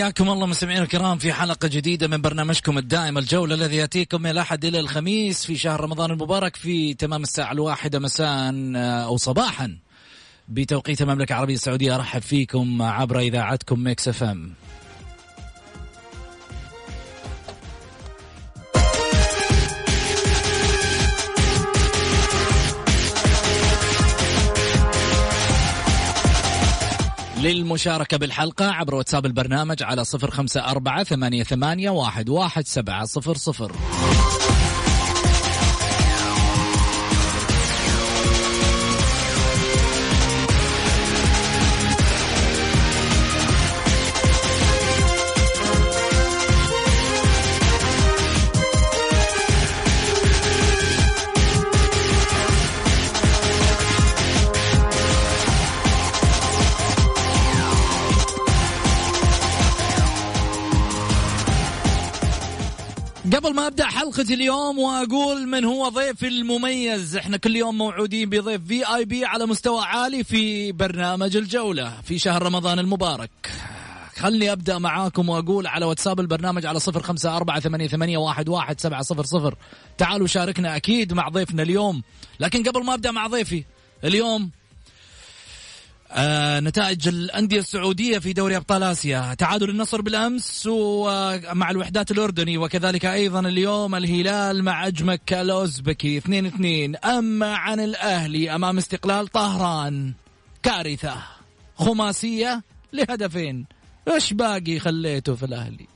حياكم الله مستمعينا الكرام في حلقة جديدة من برنامجكم الدائم الجولة الذي يأتيكم من الأحد إلى الخميس في شهر رمضان المبارك في تمام الساعة الواحدة مساء أو صباحا بتوقيت المملكة العربية السعودية. أرحب فيكم عبر إذاعتكم Mix FM. للمشاركة بالحلقة عبر واتساب البرنامج على صفر خمسة أربعة ثمانية, ثمانية واحد, واحد سبعة صفر صفر. حلقه اليوم وأقول من هو ضيفي المميز. إحنا كل يوم موعودين بضيف في اي بي على مستوى عالي في برنامج الجولة في شهر رمضان المبارك. خلني أبدأ معاكم وأقول على واتساب البرنامج على صفر خمسة أربعة ثمانية, ثمانية واحد, واحد سبعة صفر صفر. تعالوا شاركنا أكيد مع ضيفنا اليوم. لكن قبل ما أبدأ مع ضيفي اليوم آه نتائج الأندية السعودية في دوري أبطال آسيا. تعادل النصر بالأمس ومع الوحدات الأردني وكذلك أيضا اليوم الهلال مع أجمك الأوزبكي 2-2 أما عن الأهلي أمام استقلال طهران كارثة خماسية لهدفين. إيش باقي خليته في الأهلي؟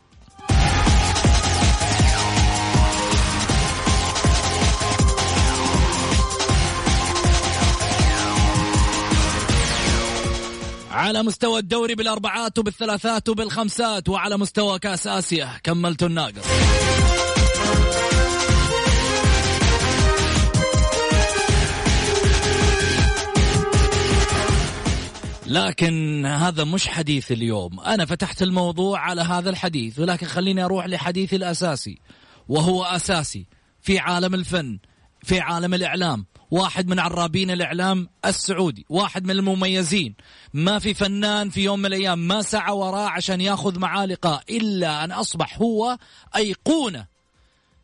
على مستوى الدوري بالأربعات وبالثلاثات وبالخمسات وعلى مستوى كأس آسيا. كملت الناقص. لكن هذا مش حديث اليوم. أنا فتحت الموضوع على هذا الحديث ولكن خليني أروح لحديثي الأساسي وهو أساسي في عالم الفن. في عالم الإعلام. واحد من عرابين الإعلام السعودي. واحد من المميزين. ما في فنان في يوم من الأيام ما سعى وراه عشان ياخذ معاه لقاء إلا أن أصبح هو أيقونة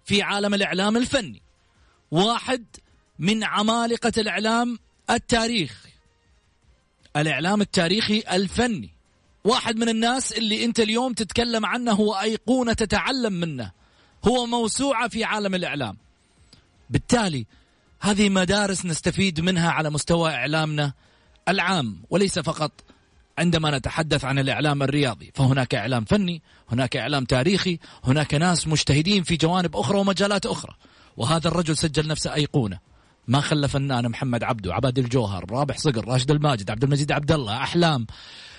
في عالم الإعلام الفني. واحد من عمالقة الإعلام التاريخ. الإعلام التاريخي الفني. واحد من الناس اللي أنت اليوم تتكلم عنه هو أيقونة تتعلم منه. هو موسوعة في عالم الإعلام. بالتالي هذه مدارس نستفيد منها على مستوى إعلامنا العام وليس فقط عندما نتحدث عن الإعلام الرياضي. فهناك إعلام فني هناك إعلام تاريخي هناك ناس مجتهدين في جوانب أخرى ومجالات أخرى. وهذا الرجل سجل نفسه أيقونة. ما خلى فنان محمد عبده عباد الجوهر رابح صقر راشد الماجد عبد المجيد عبد الله أحلام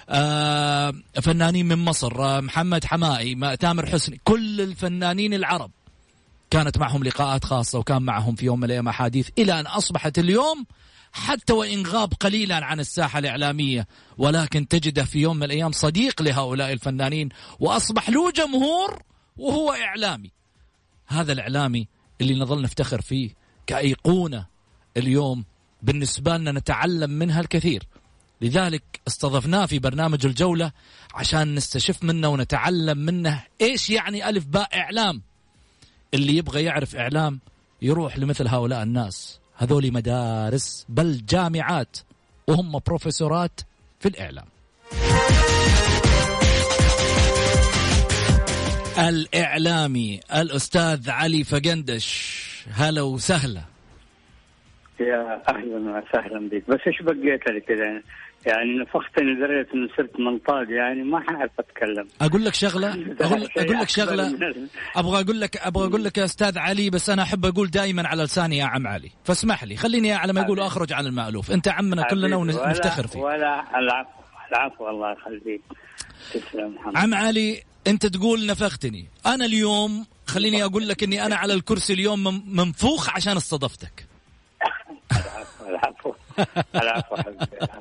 آه فنانين من مصر آه محمد حمائي تامر حسني كل الفنانين العرب. كانت معهم لقاءات خاصة وكان معهم في يوم من الأيام أحاديث إلى أن أصبحت اليوم حتى وإن غاب قليلا عن الساحة الإعلامية. ولكن تجده في يوم من الأيام صديق لهؤلاء الفنانين وأصبح له جمهور وهو إعلامي. هذا الإعلامي اللي نظل نفتخر فيه كأيقونة اليوم بالنسبة لنا نتعلم منها الكثير. لذلك استضفناه في برنامج الجولة عشان نستشف منه ونتعلم منه إيش يعني ألف باء إعلام. اللي يبغى يعرف إعلام يروح لمثل هؤلاء الناس. هذول مدارس بل جامعات وهم بروفيسورات في الإعلام. الإعلامي الأستاذ علي فقندش هلا وسهلا. يا أهلا وسهلا بك. بس إيش بقيت لي كذا يعني نفختني لدرجة انه صرت منطاد يعني ما حعرف أتكلم. أقول لك شغلة؟ أقول, أقول لك شغلة؟ أبغى أقول لك أبغى أقول لك يا أستاذ علي بس أنا أحب أقول دائما على لساني يا عم علي. فاسمح لي خليني على ما يقولوا أخرج عن المألوف. أنت عمنا كلنا ونفتخر فيك ولا العفو العفو الله يخليك. تسلم عم علي أنت تقول نفختني. أنا اليوم خليني أقول لك إني أنا على الكرسي اليوم منفوخ عشان استضفتك. العفو العفو.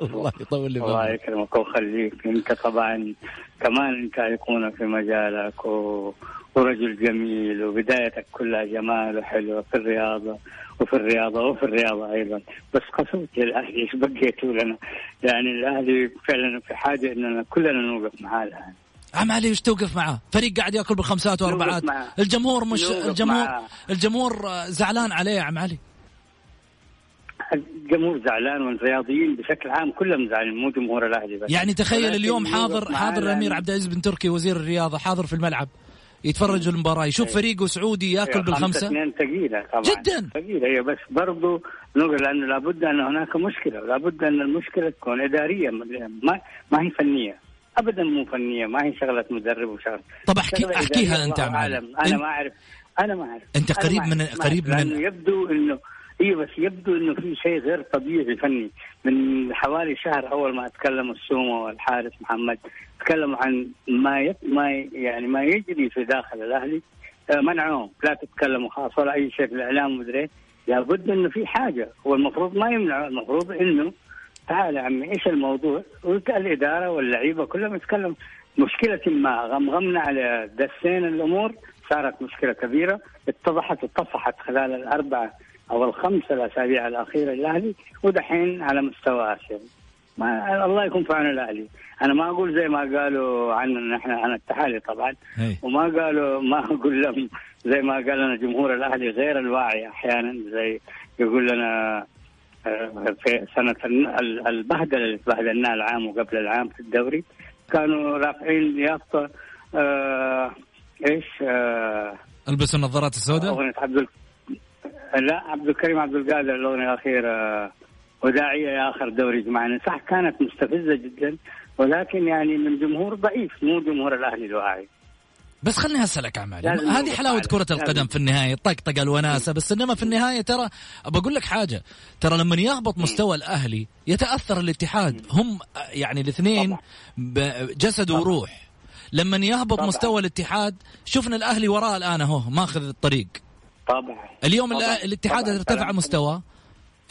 الله يطول لي الله يكرمك ويخليك. انت طبعا كمان انت ايقونه في مجالك و... ورجل جميل وبدايتك كلها جمال وحلوة في الرياضة وفي الرياضة وفي الرياضة أيضا. بس قسوة الاهلي إيش بقيتوا لنا؟ يعني الأهلي فعلا في حاجة إننا كلنا نوقف معاه الآن. عم علي وش توقف معاه؟ فريق قاعد يأكل بالخمسات وأربعات. الجمهور مش الجمهور معاه. الجمهور زعلان عليه يا عم علي. الجمهور زعلان والرياضيين بشكل عام كلهم زعلانين مو جمهور الأهلي بس. يعني تخيل اليوم حاضر حاضر الأمير عبد العزيز بن تركي وزير الرياضة حاضر في الملعب يتفرج المباراة يشوف إيه. فريقه سعودي ياكل إيه، بالخمسة؟ اثنين ثقيلة طبعا. جدا. ثقيلة هي بس برضو نقول لأنه لابد أن هناك مشكلة ولابد أن المشكلة تكون إدارية ما ما هي فنية ابدا مو فنية ما هي شغلة مدرب وشغلة. طب احكي أحكيها أنت عالم أنا ما أعرف أنا ما أعرف. أنت قريب من قريب من يبدو إنه أيوه بس يبدو إنه في شيء غير طبيعي فني من حوالي شهر أول ما تكلموا السومه والحارس محمد تكلموا عن ما يت... ما يعني ما يجري في داخل الأهلي. آه، منعوهم. لا تتكلموا خلاص ولا أي شيء في الإعلام ومدري لابد إنه في حاجة. والمفروض ما يمنعوا المفروض إنه تعال يا عمي إيش الموضوع؟ الإدارة واللعيبة كلهم يتكلم مشكلة ما غمغمنا على دسين الأمور. صارت مشكلة كبيرة. اتضحت واتضحت خلال الاربعه أو الخمسه الأسابيع الأخيرة للاهلي ودحين على مستوى آسيا. ما الله يكون في عون الأهلي. أنا ما أقول زي ما قالوا عننا نحن أنا التحالي طبعا هي. وما قالوا ما أقول لهم زي ما قال لنا جمهور الأهلي غير الواعي أحيانا زي يقول لنا آه، في سنة البهدلة اللي تبهدلناها العام وقبل العام في الدوري كانوا رافعين يافطه آه إيش آه ألبسوا النظارات السوداء؟ أغنية عبد لا عبد الكريم عبد القادر الأغنية الأخيرة وداعية يا آخر دوري جمعنا صح كانت مستفزة جدا ولكن يعني من جمهور ضعيف مو جمهور الأهلي الواعي بس خليني أسألك عمال هذه حلاوة كرة القدم في النهاية طقطقه الوناسة. بس إنما في النهاية ترى بقول لك حاجة ترى لما يهبط مستوى الأهلي يتأثر الاتحاد. هم يعني الاثنين جسد وروح. لما يهبط مستوى الاتحاد شفنا الأهلي وراء الآن أهو ماخذ الطريق. طبعا. اليوم طبعا. الاتحاد طبعا. ارتفع مستوى.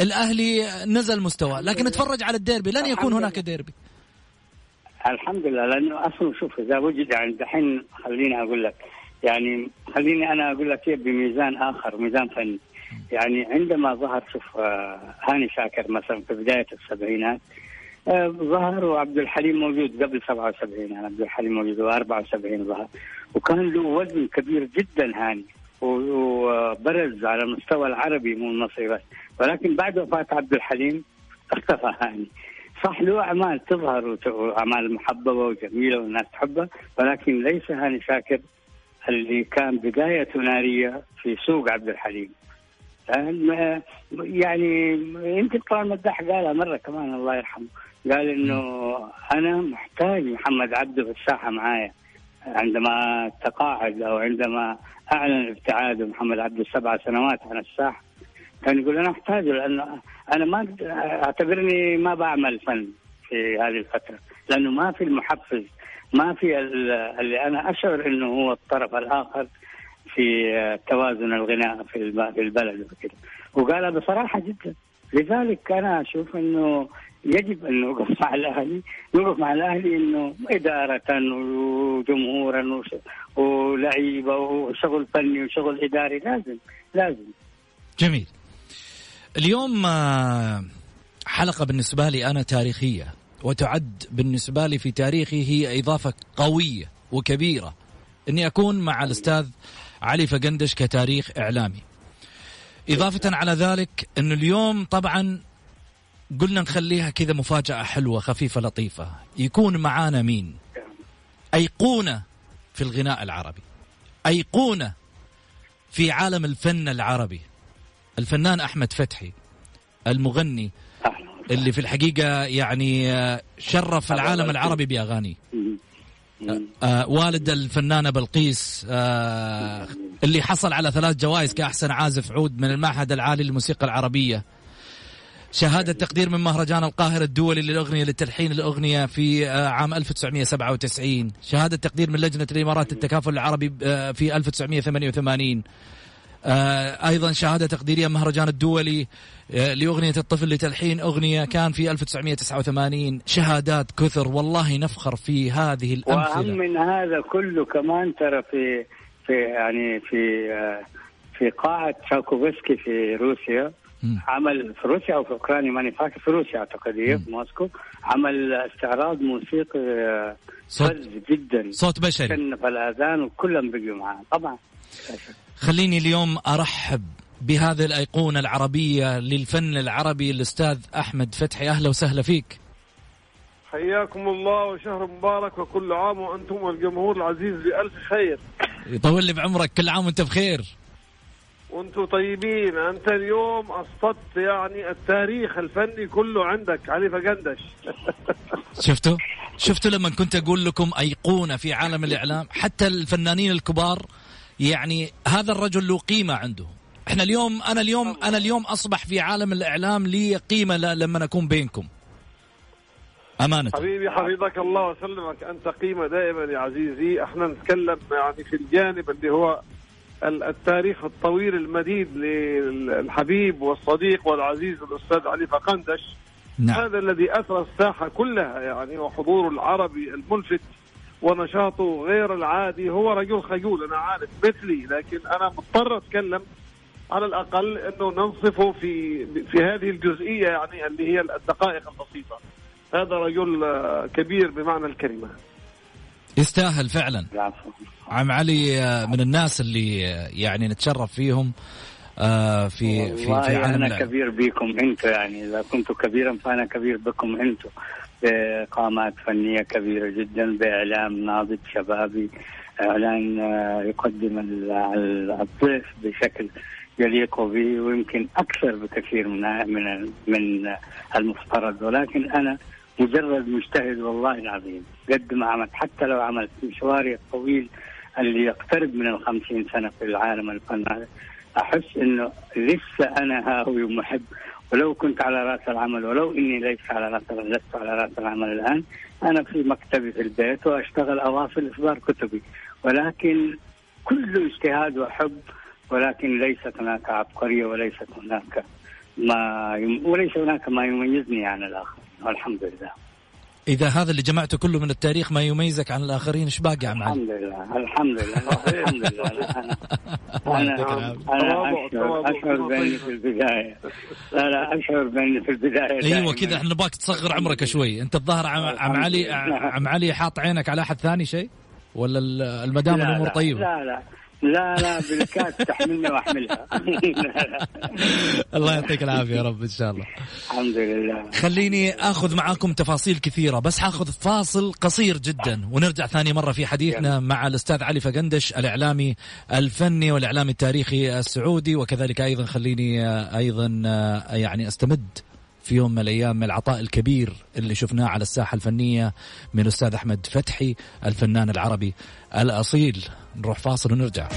الأهلي نزل مستوى. لكن اتفرج على الديربي. لن يكون هناك ديربي. الحمد لله. لأنه أصلا شوف إذا وجد يعني دحين خليني أقول لك يعني خليني أنا أقول لك بميزان آخر ميزان فني. يعني عندما ظهر شوف آه، هاني شاكر مثلا في بداية السبعينات آه، ظهر وعبد الحليم موجود قبل 77 يعني عبد الحليم موجود و74 ظهر. وكان له وزن كبير جدا هاني. وبرز على المستوى العربي مو المصري بس. ولكن بعد وفاة عبد الحليم اختفى هاني. صح له أعمال تظهر وأعمال محببة وجميلة والناس تحبها ولكن ليس هاني شاكر اللي كان بدايته نارية في سوق عبد الحليم. يعني يمكن طبعا مداح قالها مرة كمان الله يرحمه. قال إنه أنا محتاج محمد عبده في الساحة معايا. عندما تقاعد أو عندما أعلن ابتعاده محمد عبده سبع سنوات عن الساحه كان يقول أنا احتاجه لأنه أنا ما أعتبرني ما بعمل فن في هذه الفترة لأنه ما في المحفز ما في اللي أنا أشعر إنه هو الطرف الآخر في توازن الغناء في البلد وكذا وقالها بصراحه جدا. لذلك أنا أشوف إنه يجب أن نوقف مع الأهلي نوقف مع الأهلي إنه إدارة وجمهورا ولعيبة وشغل فني وشغل إداري لازم لازم. جميل. اليوم آه، حلقة بالنسبة لي أنا تاريخية وتعد بالنسبة لي في تاريخي هي إضافة قوية وكبيرة إني أكون مع الأستاذ علي فقندش كتاريخ إعلامي. إضافة على ذلك أنه اليوم طبعا قلنا نخليها كذا مفاجأة حلوة خفيفة لطيفة. يكون معانا مين؟ أيقونة في الغناء العربي. أيقونة في عالم الفن العربي. الفنان أحمد فتحي المغني اللي في الحقيقة يعني آه، شرف العالم العربي بأغانيه آه, آه، والد الفنانة بلقيس آه اللي حصل على ثلاث جوائز كأحسن عازف عود من المعهد العالي للموسيقى العربية. شهادة تقدير من مهرجان القاهرة الدولي للأغنية للتلحين الأغنية في آه، عام 1997 شهادة تقدير من لجنة الإمارات التكافل العربي في 1988 آه، أيضا شهادة تقديرية مهرجان الدولي آه، لأغنية الطفل لتلحين أغنية كان في 1989 شهادات كثر والله نفخر في هذه الأمثلة. وأهم من هذا كله كمان ترى في في يعني في آه، في قاعة شاكوفسكي في روسيا. عمل في روسيا أو في أوكرانيا ماني فاكر في روسيا أعتقد هي في موسكو. عمل استعراض موسيقي صوت جدا. صوت بشري. كنف الأذان وكلهم بقوا معاه. طبعا. خليني اليوم أرحب بهذه الأيقونة العربية للفن العربي الأستاذ أحمد فتحي. أهلا وسهلا فيك. حياكم الله وشهر مبارك وكل عام وأنتم والجمهور العزيز بألف خير. يطول لي بعمرك كل عام وأنت بخير. وأنتم طيبين. انت اليوم أسقطت يعني التاريخ الفني كله عندك علي فقندش. شفتوا؟ شفتوا لما كنت أقول لكم أيقونة في عالم الإعلام؟ حتى الفنانين الكبار يعني هذا الرجل له قيمة عنده. إحنا اليوم أنا اليوم أنا اليوم أصبح في عالم الإعلام لي قيمة لما أكون بينكم. أمانة. حبيبي حفظك الله وسلمك. أنت قيمة دائما يا عزيزي. إحنا نتكلم يعني في الجانب اللي هو التاريخ الطويل المديد للحبيب والصديق والعزيز الأستاذ علي فقندش. نعم. هذا الذي اثرى الساحة كلها يعني وحضوره العربي الملفت ونشاطه غير العادي. هو رجل خجول أنا عارف مثلي لكن أنا مضطر أتكلم على الأقل إنه ننصفه في في هذه الجزئية يعني اللي هي الدقائق البسيطة. هذا رجل كبير بمعنى الكلمة. يستاهل فعلا. عم علي من الناس اللي يعني نتشرف فيهم آه، في في في عالم أنا كبير بكم أنتم يعني إذا كنت كبيرا فأنا كبير بكم أنتم بقامات فنية كبيرة جدا بإعلام ناضج شبابي إعلان آه، يقدم الضيف بشكل يليق به ويمكن أكثر بكثير من من من المفترض. ولكن أنا مجرد مجتهد والله العظيم. قد ما عملت. حتى لو عملت مشواري الطويل اللي يقترب من الخمسين سنة في العالم الفن أحس أنه لسه أنا هاوي ومحب ولو كنت على رأس العمل ولو إني ليس على رأس لست على رأس العمل الآن أنا في مكتبي في البيت وأشتغل أواصل إصدار كتبي. ولكن كل اجتهاد وحب ولكن ليست هناك عبقرية وليست هناك ما يم... وليس هناك ما يميزني عن الآخر. والحمد لله. إذا هذا اللي جمعته كله من التاريخ ما يميزك عن الآخرين إيش باقي يا الحمد لله الحمد لله. الحمد لله. أنا أنا أشعر أشعر بأني في البداية. لا لا أشعر بأني في البداية أيوة كذا إحنا نبغاك تصغر عمرك شوي. أنت الظاهر عم علي عم علي حاط عينك على أحد ثاني شيء؟ ولا المدام الأمور طيبة؟ لا لا. لا لا بالكاس تحملني وأحملها. الله يعطيك العافية يا رب إن شاء الله. الحمد لله. خليني آخذ معاكم تفاصيل كثيرة بس حاخذ فاصل قصير جدا ونرجع ثاني مرة في حديثنا مع الأستاذ علي فقندش الإعلامي الفني والإعلامي التاريخي السعودي وكذلك أيضا خليني أيضا يعني أستمد في يوم من الأيام العطاء الكبير اللي شفناه على الساحة الفنية من الأستاذ أحمد فتحي الفنان العربي الأصيل. نروح فاصل ونرجع.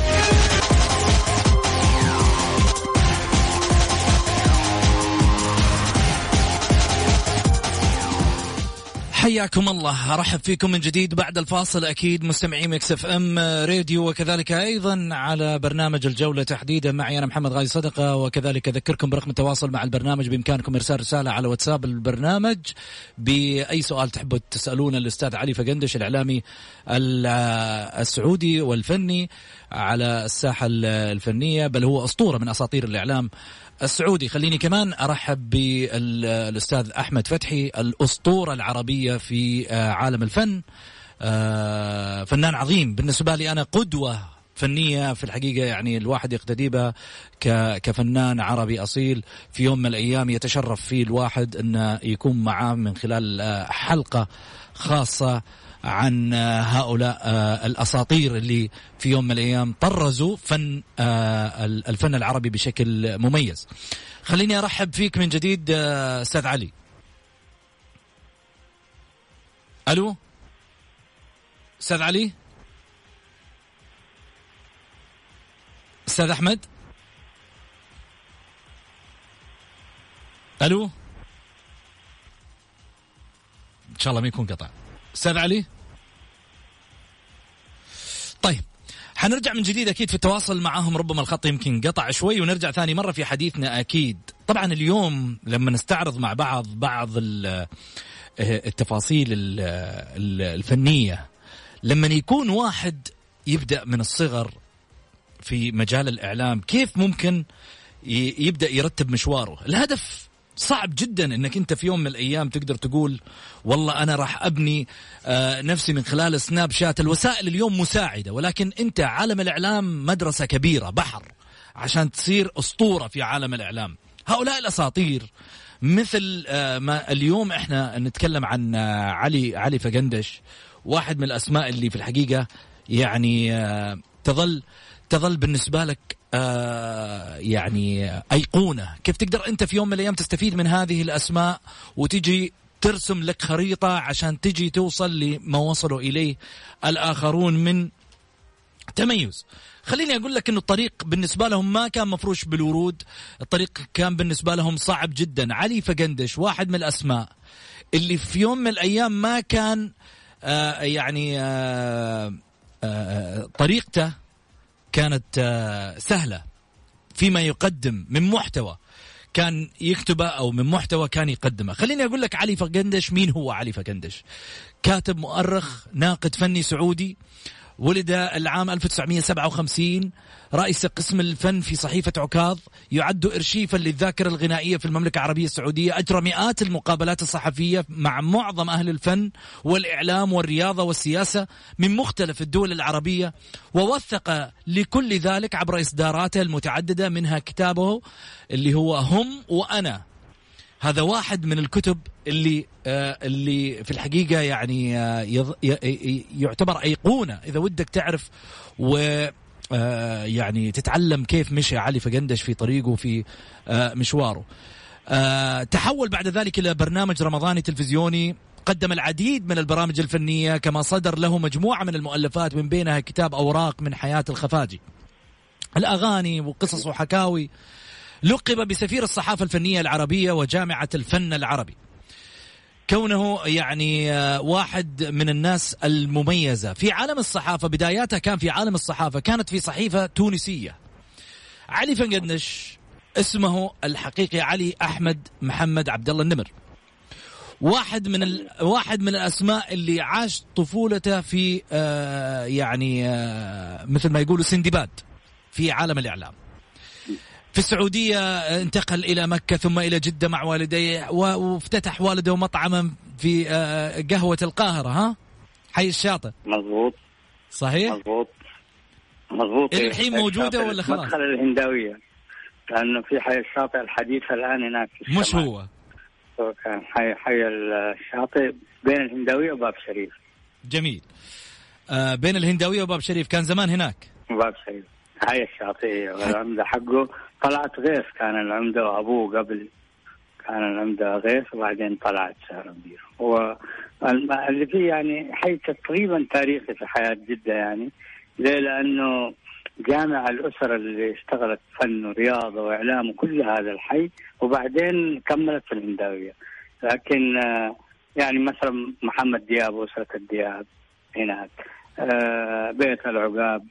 حياكم الله. أرحب فيكم من جديد بعد الفاصل أكيد مستمعين Mix FM Radio وكذلك أيضا على برنامج الجولة تحديدا. معي أنا محمد غازي صدقة وكذلك أذكركم برقم التواصل مع البرنامج بإمكانكم إرسال رسالة على واتساب البرنامج. بأي سؤال تحبوا تسألونه الأستاذ علي فقندش الإعلامي السعودي والفني على الساحة الفنية. بل هو أسطورة من أساطير الإعلام السعودي. خليني كمان أرحب بالأستاذ أحمد فتحي الأسطورة العربية في آه، عالم الفن. آه، فنان عظيم. بالنسبة لي أنا قدوة فنية في الحقيقة يعني الواحد يقتدي بها كفنان عربي أصيل. في يوم من الأيام يتشرف فيه الواحد انه يكون معاه من خلال آه، حلقة خاصة. عن آه، هؤلاء آه، الأساطير اللي في يوم من الأيام طرزوا فن الفن العربي بشكل مميز. خليني أرحب فيك من جديد أستاذ علي. ألو؟ أستاذ علي؟ أستاذ أحمد؟ ألو؟ إن شاء الله ما يكون قطع. أستاذ علي؟ طيب حنرجع من جديد أكيد في التواصل معهم ربما الخط يمكن قطع شوي ونرجع ثاني مرة في حديثنا أكيد. طبعا اليوم لما نستعرض مع بعض بعض التفاصيل الفنية لما يكون واحد يبدأ من الصغر في مجال الإعلام كيف ممكن يبدأ يرتب مشواره؟ الهدف صعب جدا إنك أنت في يوم من الأيام تقدر تقول والله أنا راح أبني آه نفسي من خلال سناب شات. الوسائل اليوم مساعدة ولكن أنت عالم الإعلام مدرسة كبيرة بحر عشان تصير أسطورة في عالم الإعلام. هؤلاء الأساطير مثل آه ما اليوم إحنا نتكلم عن آه علي علي فقندش واحد من الأسماء اللي في الحقيقة يعني تظل تظل بالنسبة لك آه يعني أيقونة. كيف تقدر أنت في يوم من الأيام تستفيد من هذه الأسماء وتجي ترسم لك خريطة عشان تجي توصل لما وصلوا إليه الآخرون من تميز. خليني أقول لك إنه الطريق بالنسبة لهم ما كان مفروش بالورود. الطريق كان بالنسبة لهم صعب جدا. علي فقندش واحد من الأسماء اللي في يوم من الأيام ما كان آه يعني آه آه طريقته كانت آه، سهلة فيما يقدم من محتوى كان يكتبه أو من محتوى كان يقدمه. خليني أقول لك علي فقندش مين هو علي فقندش؟ كاتب مؤرخ ناقد فني سعودي ولد العام 1957 رئيس قسم الفن في صحيفة عكاظ يعد إرشيفا للذاكرة الغنائية في المملكة العربية السعودية. أجرى مئات المقابلات الصحفية مع معظم أهل الفن والإعلام والرياضة والسياسة من مختلف الدول العربية ووثق لكل ذلك عبر إصداراته المتعددة منها كتابه اللي هو هم وأنا هذا واحد من الكتب اللي آه اللي في الحقيقة يعني آه يعتبر أيقونة إذا ودك تعرف و آه يعني تتعلم كيف مشى علي فقندش في طريقه في آه مشواره. آه تحول بعد ذلك إلى برنامج رمضاني تلفزيوني قدم العديد من البرامج الفنية كما صدر له مجموعة من المؤلفات من بينها كتاب أوراق من حياة الخفاجي. الأغاني وقصص وحكاوي لقب بسفير الصحافة الفنية العربية وجامعة الفن العربي. كونه يعني آه، واحد من الناس المميزة. في عالم الصحافة بداياتها كان في عالم الصحافة كانت في صحيفة تونسية. علي فنقدنش اسمه الحقيقي علي أحمد محمد عبد الله النمر. واحد من ال... واحد من الأسماء اللي عاش طفولته في آه يعني آه مثل ما يقولوا سندباد في عالم الإعلام. في السعودية انتقل إلى مكة ثم إلى جدة مع والديه وافتتح والده مطعما في آه، قهوة القاهرة ها؟ حي الشاطئ. مضبوط. صحيح؟ مضبوط. مضبوط. الحين موجودة ولا خلاص؟ مدخل الهنداوية لأنه في حي الشاطئ الحديث الآن هناك في مش هو؟ حي حي الشاطئ بين الهنداوية وباب شريف. جميل. آه بين الهنداوية وباب شريف. كان زمان هناك؟ باب شريف. هاي الشاطئية والعمدة حقه. طلعت غيث كان العمدة وأبوه قبل. كان العمدة غيث وبعدين طلعت سهرندير هو اللي فيه يعني حي تقريبا تاريخي في حياة جدة يعني. ليه؟ لأنه جامع الأسر اللي اشتغلت فن ورياضة وإعلام وكل هذا الحي وبعدين كملت في الهنداوية. لكن يعني مثلا محمد دياب وأسرة الدياب هناك آه، بيت العقاب آه،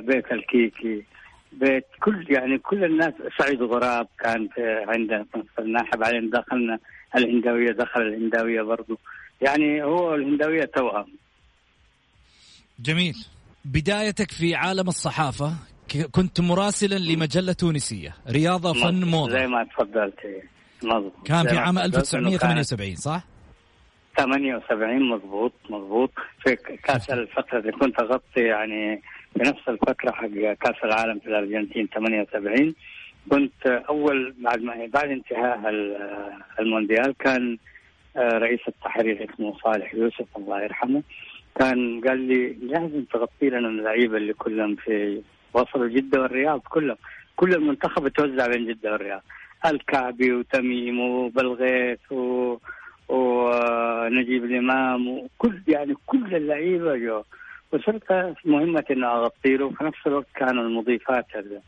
بيت الكيكي. بيت كل يعني كل الناس سعيد غراب كان في عندنا في بعدين دخلنا الهنداويه دخل الهنداويه برضو. يعني هو الهنداويه توأم. جميل. بدايتك في عالم الصحافة كنت مراسلا لمجلة تونسية. رياضة فن موضة. زي ما تفضلت. مضبوط كان في عام 1978 صح؟ 78 مضبوط مضبوط. في كاس الفترة اللي كنت أغطي يعني في نفس الفترة حق كأس العالم في الأرجنتين 78 كنت أول بعد ما بعد انتهاء ال- المونديال كان آه، رئيس التحرير اسمه صالح يوسف الله يرحمه كان قال لي لازم تغطي لنا اللعيبة اللي كلهم في وصلوا جدة والرياض كلهم. كل المنتخب توزع بين جدة والرياض. الكعبي وتميم وبلغيث و... ونجيب الإمام وكل يعني كل اللعيبة جو. وصرت مهمتي إنه أغطي له وفي نفس الوقت كانوا المضيفات ال-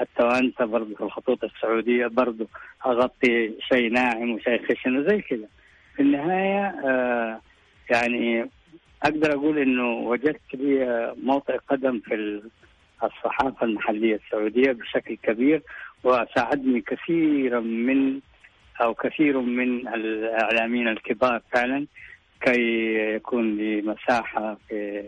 التوانسة برضه في الخطوط السعودية برضه أغطي شيء ناعم وشيء خشن وزي كذا. في النهاية آه يعني أقدر أقول إنه وجدت لي موطئ قدم في ال- الصحافة المحلية السعودية بشكل كبير وساعدني كثيرا من أو كثير من الإعلاميين الكبار فعلا كي يكون لي مساحة في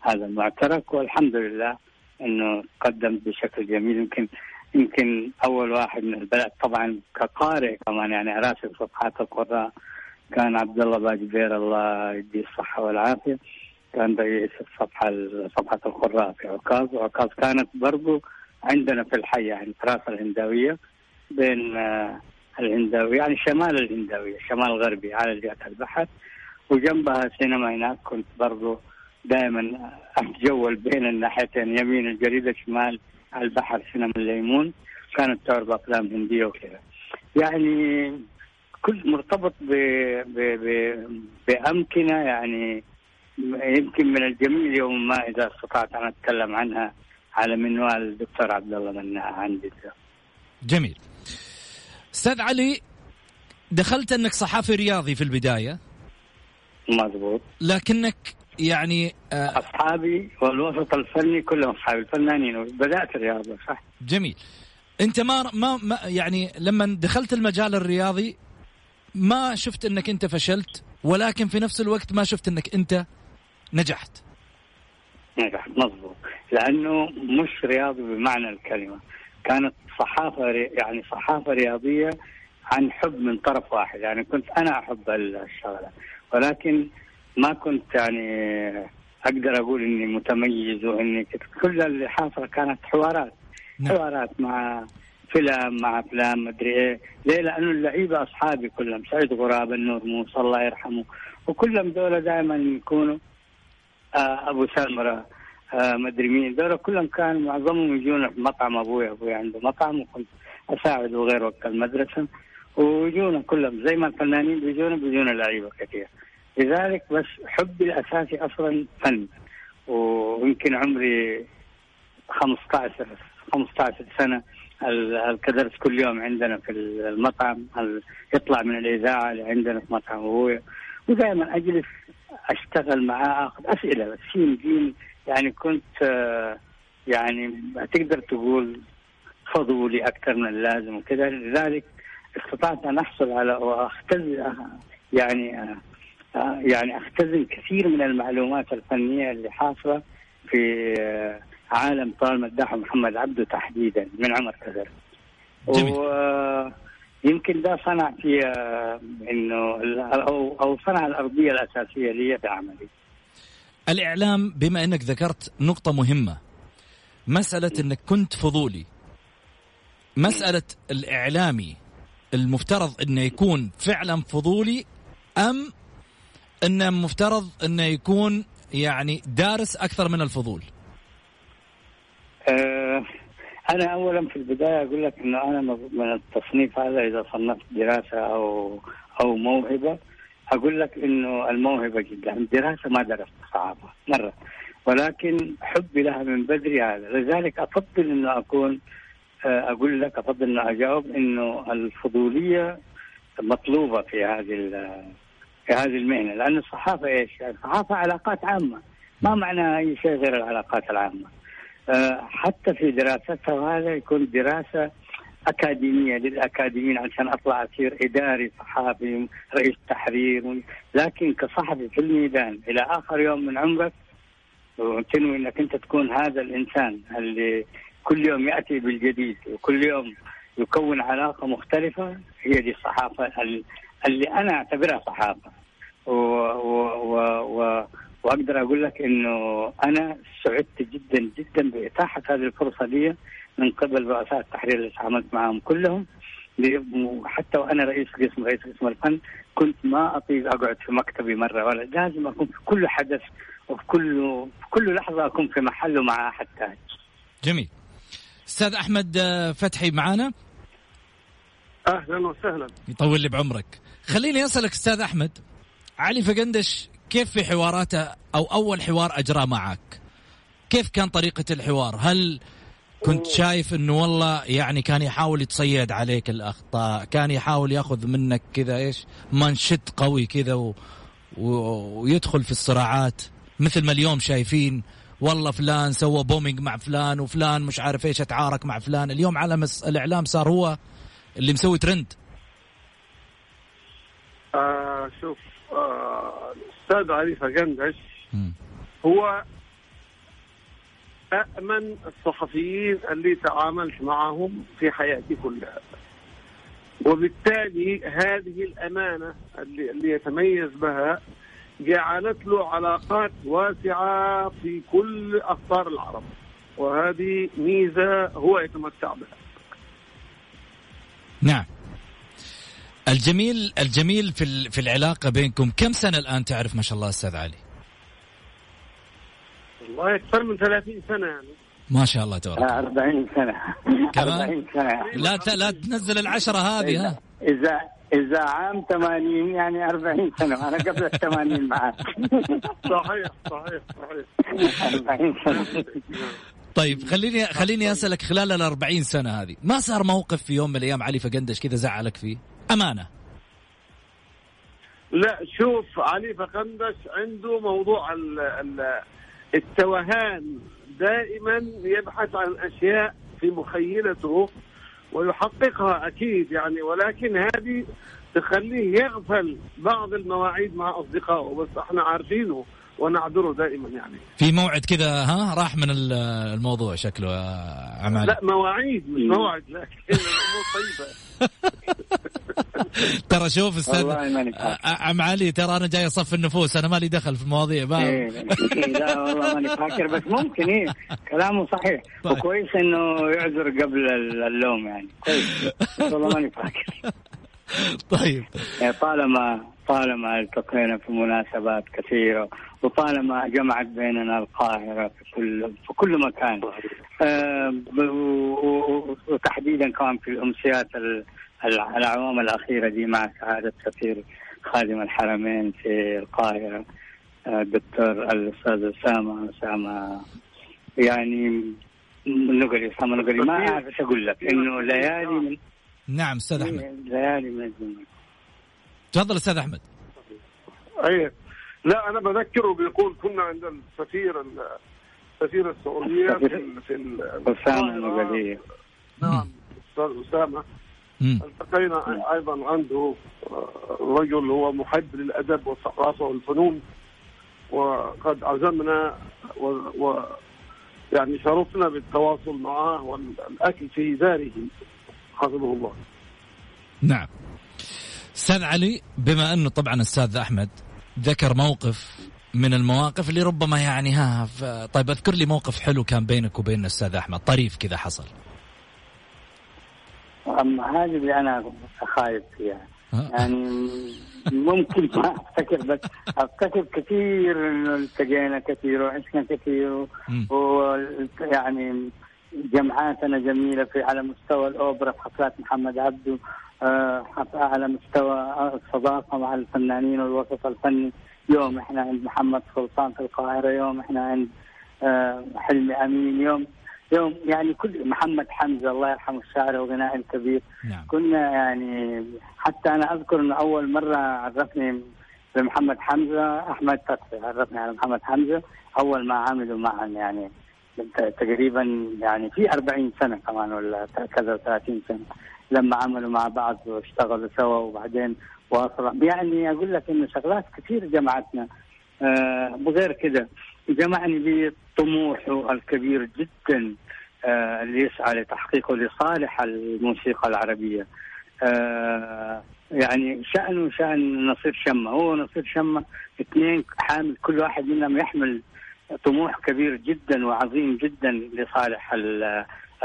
هذا المعترك والحمد لله إنه قدمت بشكل جميل. يمكن يمكن أول واحد من البلد طبعا كقارئ كمان يعني اراسل صفحات القراء كان عبد الله باجبير الله يديه الصحة والعافية كان رئيس الصفحة صفحة القراء في عكاظ. وعكاظ كانت برضو عندنا في الحي يعني تراث الهنداويه بين آه، الهنداويه يعني شمال الهنداويه شمال غربي على جهة البحر. وجنبها سينما هناك كنت برضو دائما أتجول بين الناحيتين يمين الجريدة شمال البحر سينما الليمون. كانت تعرض افلام هندية وكذا. يعني كل مرتبط ب... ب... ب... بأمكنة يعني يمكن من الجميل يوم ما إذا استطعت أن أتكلم عنها على منوال الدكتور عبد الله مناع عندي. جميل. أستاذ علي دخلت أنك صحافي رياضي في البداية. مضبوط. لكنك يعني آه أصحابي والوسط الفني كلهم أصحابي الفنانين بدأت الرياضة صح. جميل. أنت ما ما, ما يعني لما دخلت المجال الرياضي ما شفت إنك أنت فشلت ولكن في نفس الوقت ما شفت إنك أنت نجحت. نجحت مضبوط لأنه مش رياضي بمعنى الكلمة. كانت صحافة. يعني صحافة رياضية عن حب من طرف واحد. يعني كنت أنا أحب الشغلة ولكن ما كنت يعني أقدر أقول إني متميز وإني كل اللي حاصل كانت حوارات. نعم. حوارات مع فيلم مع أفلام مدري إيه. ليه؟ لأنه اللعيبة أصحابي كلهم سعيد غراب النور موسى الله يرحمه. وكلهم دول دائما يكونوا آه أبو سمرة آه مدري مين. دول كلهم كانوا معظمهم يجونا في مطعم أبوي. أبوي عنده مطعم وكنت أساعد غير وقت المدرسة ويجونا كلهم زي ما الفنانين بيجونا بيجونا لعيبة كثير لذلك بس حبي الأساسي أصلا فن. ويمكن عمري 15 15 سنة ال- الكدرس كل يوم عندنا في المطعم. ال- يطلع من الإذاعة اللي عندنا في مطعم ابويا ودائما أجلس أشتغل معاه أخذ أسئلة بس سين جيم يعني كنت آه، يعني تقدر تقول فضولي أكثر من اللازم وكذا. لذلك استطعت أن أحصل على واختز يعني آه، يعني أختزن كثير من المعلومات الفنية اللي حاصلة في آه، عالم طال مداح محمد عبده تحديدا من عمر جميل. ويمكن ده صنع في آه، إنه أو أو صنع الأرضية الأساسية لي في عملي الإعلام بما إنك ذكرت نقطة مهمة مسألة إنك كنت فضولي مسألة الإعلامي المفترض إنه يكون فعلا فضولي أم إنه مفترض إنه يكون يعني دارس أكثر من الفضول. آه، أنا اولا في البداية أقول لك إنه أنا من التصنيف هذا إذا صنفت دراسة أو أو موهبة أقول لك إنه الموهبة جدا. الدراسه ما درست صعبة مرة. ولكن حبي لها من بدري هذا. لذلك أفضل إنه أكون آه، أقول لك أفضل إنه أجاوب إنه الفضولية مطلوبة في هذه في هذه المهنة لأن الصحافة إيش؟ الصحافة علاقات عامة ما معنى شيء غير العلاقات العامة آه، حتى في دراستها هذا يكون دراسة أكاديمية للأكاديميين عشان أطلع أصير إداري صحافي رئيس تحرير لكن كصحفي في الميدان إلى آخر يوم من عمرك وتنوي أنك أنت تكون هذا الإنسان اللي كل يوم يأتي بالجديد وكل يوم يكون علاقة مختلفة هي دي الصحافة ال- اللي أنا أعتبرها صحافة و و و و وأقدر أقول لك إنه أنا سعدت جدا جدا بإتاحة هذه الفرصة لي من قبل رؤساء التحرير اللي تعاملت معهم كلهم حتى وأنا رئيس قسم رئيس قسم الفن كنت ما اطيق أقعد في مكتبي مرة ولا لازم أكون في كل حدث وفي كل في كل لحظة أكون في محله مع أحد ثاني. جميل. أستاذ أحمد آه، فتحي معانا؟ أهلا وسهلا. يطول لي بعمرك. خليني أسألك أستاذ أحمد علي فقندش كيف في حواراته أو أول حوار أجراه معك؟ كيف كان طريقة الحوار؟ هل كنت شايف إنه والله يعني كان يحاول يتصيد عليك الأخطاء كان يحاول يأخذ منك كذا إيش منشد قوي كذا و... و... ويدخل في الصراعات مثل ما اليوم شايفين والله فلان سوى booming مع فلان وفلان مش عارف إيش أتعارك مع فلان اليوم علم الإعلام صار هو اللي مسوي ترند آه شوف آه الاستاذ علي فقندش. هو أأمن الصحفيين اللي تعاملت معهم في حياتي كلها. وبالتالي هذه الأمانة اللي, اللي يتميز بها جعلت له علاقات واسعة في كل أقطار العرب. وهذه ميزة هو يتمتع بها. نعم. الجميل الجميل في في العلاقة بينكم كم سنة الآن تعرف ما شاء الله أستاذ علي؟ والله أكثر من 30 سنة يعني. ما شاء الله تبارك 40 سنة. كمان؟ 40 سنة لا لا تنزل العشرة هذه ها؟ إذا إذا عام 80 يعني 40 سنة. أنا قبل ال 80 معك. صحيح صحيح صحيح. 40 سنة. طيب خليني خليني أسألك خلال ال 40 سنة هذه ما صار موقف في يوم من الأيام علي فقندش كذا زعلك فيه؟ أمانة. لا شوف علي فقندش عنده موضوع ال ال التوهان. دائما يبحث عن أشياء في مخيلته ويحققها أكيد يعني ولكن هذه تخليه يغفل بعض المواعيد مع أصدقائه بس إحنا عارفينه. ونعذره دائما يعني. في موعد كذا ها؟ راح من الموضوع شكله عمال لا مواعيد مش موعد لكن الأمور طيبة. ترى شوف أستاذ عم علي ترى أنا جاي أصف النفوس أنا مالي دخل في المواضيع ما إيه لا والله ماني فاكر بس ممكن إيه كلامه صحيح. طيب. وكويس إنه يعذر قبل اللوم يعني. كويس. والله ماني فاكر. طيب. يعني طالما طالما التقينا في مناسبات كثيرة وطالما جمعت بيننا القاهرة في كل في كل مكان. آه وتحديدا كمان في الأمسيات الأعوام الأخيرة دي مع سعادة سفير خادم الحرمين في القاهرة. الدكتور آه، الأستاذ أسامة أسامة. يعني النقري أسامة النقري ما أعرف إيش أقول لك. إنه ليالي من نعم أستاذ أحمد. ليالي من تفضل أستاذ أحمد. أي لا أنا بذكره بيقول كنا عند السفير السفير السعودية في في أسامة النقري نعم. أستاذ أسامة. التقينا أيضا عنده آه، رجل هو محب للأدب والثقافه والفنون وقد عزمنا و, و يعني شرفنا بالتواصل معه والأكل في داره. حفظه الله. نعم. أستاذ علي بما أنه طبعا أستاذ أحمد ذكر موقف من المواقف اللي ربما يعني ها طيب أذكر لي موقف حلو كان بينك وبين الأستاذ أحمد طريف كذا حصل. اما هذه اللي أنا خايف فيها. يعني ممكن ما أفتكر بس أفتكر كثير انه التقينا كثير وعشنا كثير ويعني جمعاتنا جميلة في على مستوى الأوبرا في حفلات محمد عبده. آه، على مستوى الصداقة مع الفنانين والوسط الفني. يوم إحنا عند محمد سلطان في القاهرة يوم إحنا عند آه، حلمي أمين يوم يوم يعني كل محمد حمزة الله يرحمه الشاعر وغنائي الكبير. نعم. كنا يعني حتى أنا أذكر إنه أول مرة عرفني بمحمد حمزة أحمد فتحي عرفني على محمد حمزة أول ما عملوا معا يعني تقريبا يعني في 40 سنة كمان ولا كذا 30 سنة. لما عملوا مع بعض واشتغلوا سوا وبعدين واصلوا يعني أقول لك إنه شغلات كثير جمعتنا. آه وغير كده. جمعني بطموحه الكبير جدا آه اللي يسعى لتحقيقه لصالح الموسيقى العربية. آه يعني شأنه شأن نصير شمة. هو نصير شمة اثنين حامل كل واحد منهم يحمل طموح كبير جدا وعظيم جدا لصالح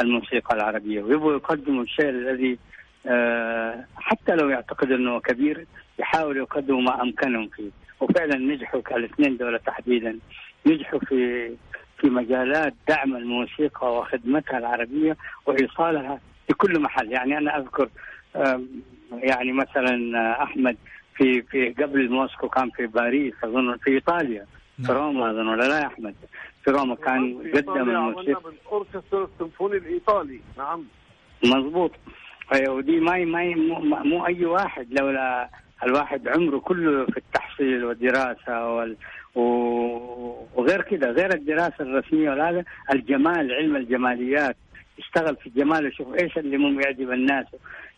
الموسيقى العربية. ويبغوا يقدموا الشيء الذي آه، حتى لو يعتقد أنه كبير يحاولوا يقدموا ما أمكنهم فيه. وفعلا نجحوا الاثنين دولة تحديدا. نجحوا في في مجالات دعم الموسيقى وخدمتها العربية وإيصالها في كل محل. يعني أنا أذكر يعني مثلا أحمد في في قبل موسكو كان في باريس أظن في إيطاليا في نعم. روما أظن ولا لا يا أحمد؟ روما كان قدم الموسيقى بالأوركسترا السيمفوني الإيطالي. نعم. مضبوط أيوة ودي ما ما مو, مو أي واحد لولا الواحد عمره كله في التحصيل والدراسة وال وغير كده غير الدراسة الرسمية وهذا الجمال علم الجماليات. يشتغل في الجمال ويشوف إيش اللي ممكن يعجب الناس.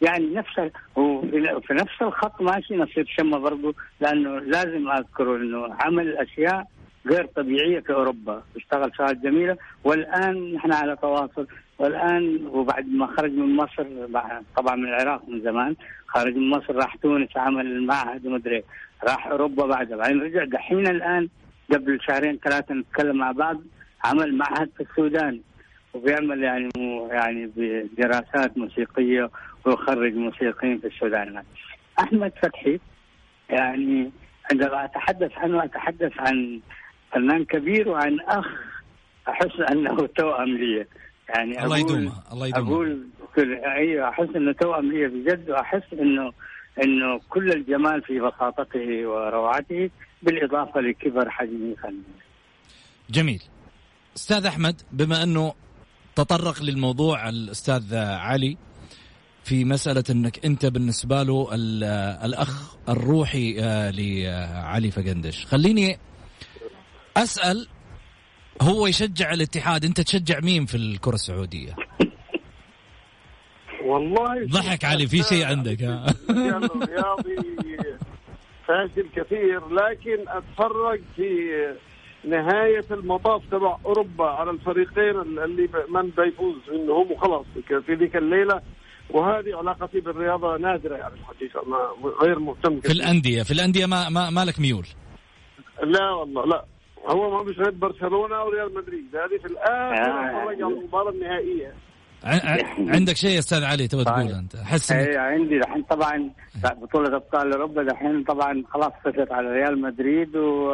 يعني نفس وفي نفس الخط ماشي نصير شمة برضه لأنه لازم اذكر إنه عمل أشياء غير طبيعية في اوروبا اشتغل شغلات جميلة. والآن نحن على تواصل. والآن وبعد ما خرج من مصر طبعا من العراق من زمان خرج من مصر راح تونس عمل المعهد ومدري راح أوروبا بعدها بعدين رجع. دحين الآن قبل شهرين ثلاثة نتكلم مع بعض. عمل معهد في السودان. وبيعمل يعني يعني بدراسات موسيقية ويخرج موسيقيين في السودان. أحمد فتحي يعني عندما أتحدث عنه أتحدث عن فنان كبير وعن أخ أحس أنه توأم لي يعني الله يدومه الله يدومه أقول أيوه أحس أنه توأم لي بجد وأحس انه أنه كل الجمال في بساطته وروعته بالإضافة لكبر حجمه فني. جميل. أستاذ أحمد بما أنه تطرق للموضوع الأستاذ علي في مسألة أنك أنت بالنسبة له الأخ الروحي آه، لعلي فقندش خليني أسأل هو يشجع الاتحاد أنت تشجع مين في الكرة السعودية؟ والله ضحك علي في شيء عندك ها؟ رياضي فاشل كثير لكن أتفرج في نهاية المطاف تبع أوروبا على الفريقين اللي من بيفوز منهم وخلاص في ذيك الليلة. وهذه علاقتي بالرياضة نادرة يعني الحقيقة ما غير مهتم في الأندية في الأندية ما ما, ما لك ميول؟ لا والله لا. هو ما مش برشلونة أو ريال مدريد. هذه في الآخر آه. المباراة النهائية. عندك شيء يا أستاذ علي تبغى تقول أنت؟ احس اي عندي الحين طبعا بطولة أبطال أوروبا الحين طبعا خلاص صفت على ريال مدريد و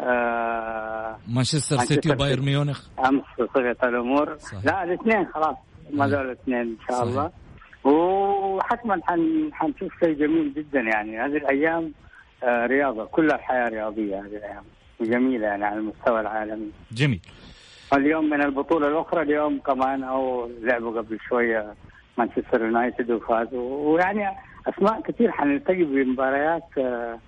آه مانشستر سيتي وباير ميونخ؟ أمس صفت الأمور. صحيح. لا الاثنين خلاص ما زال الاثنين إن شاء صحيح. الله وحتما حنشوف شيء جميل جدا يعني. هذه الأيام آه رياضة كلها الحياة رياضية هذه الأيام. جميلة يعني على المستوى العالمي جميل اليوم من البطولة الأخرى اليوم كمان أو لعبوا قبل شوية مانشستر يونايتد وفازوا ويعني أسماء كثير حنلتقي بمباريات آه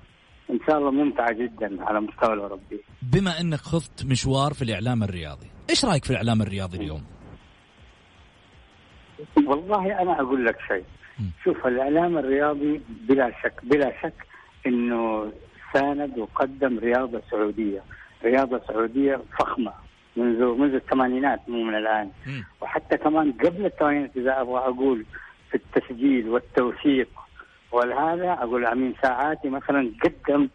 إن شاء الله ممتعة جدا على مستوى الأوروبي. بما إنك خضت مشوار في الإعلام الرياضي، إيش رأيك في الإعلام الرياضي اليوم؟ والله أنا أقول لك شيء. شوف الإعلام الرياضي بلا شك بلا شك إنه ساند وقدم رياضة سعودية، رياضة سعودية فخمة منذ منذ الثمانينات مو من الآن. وحتى كمان قبل الثمانينات إذا أبغى أقول في التسجيل والتوثيق ولهذا أقول أمين ساعاتي مثلا قدم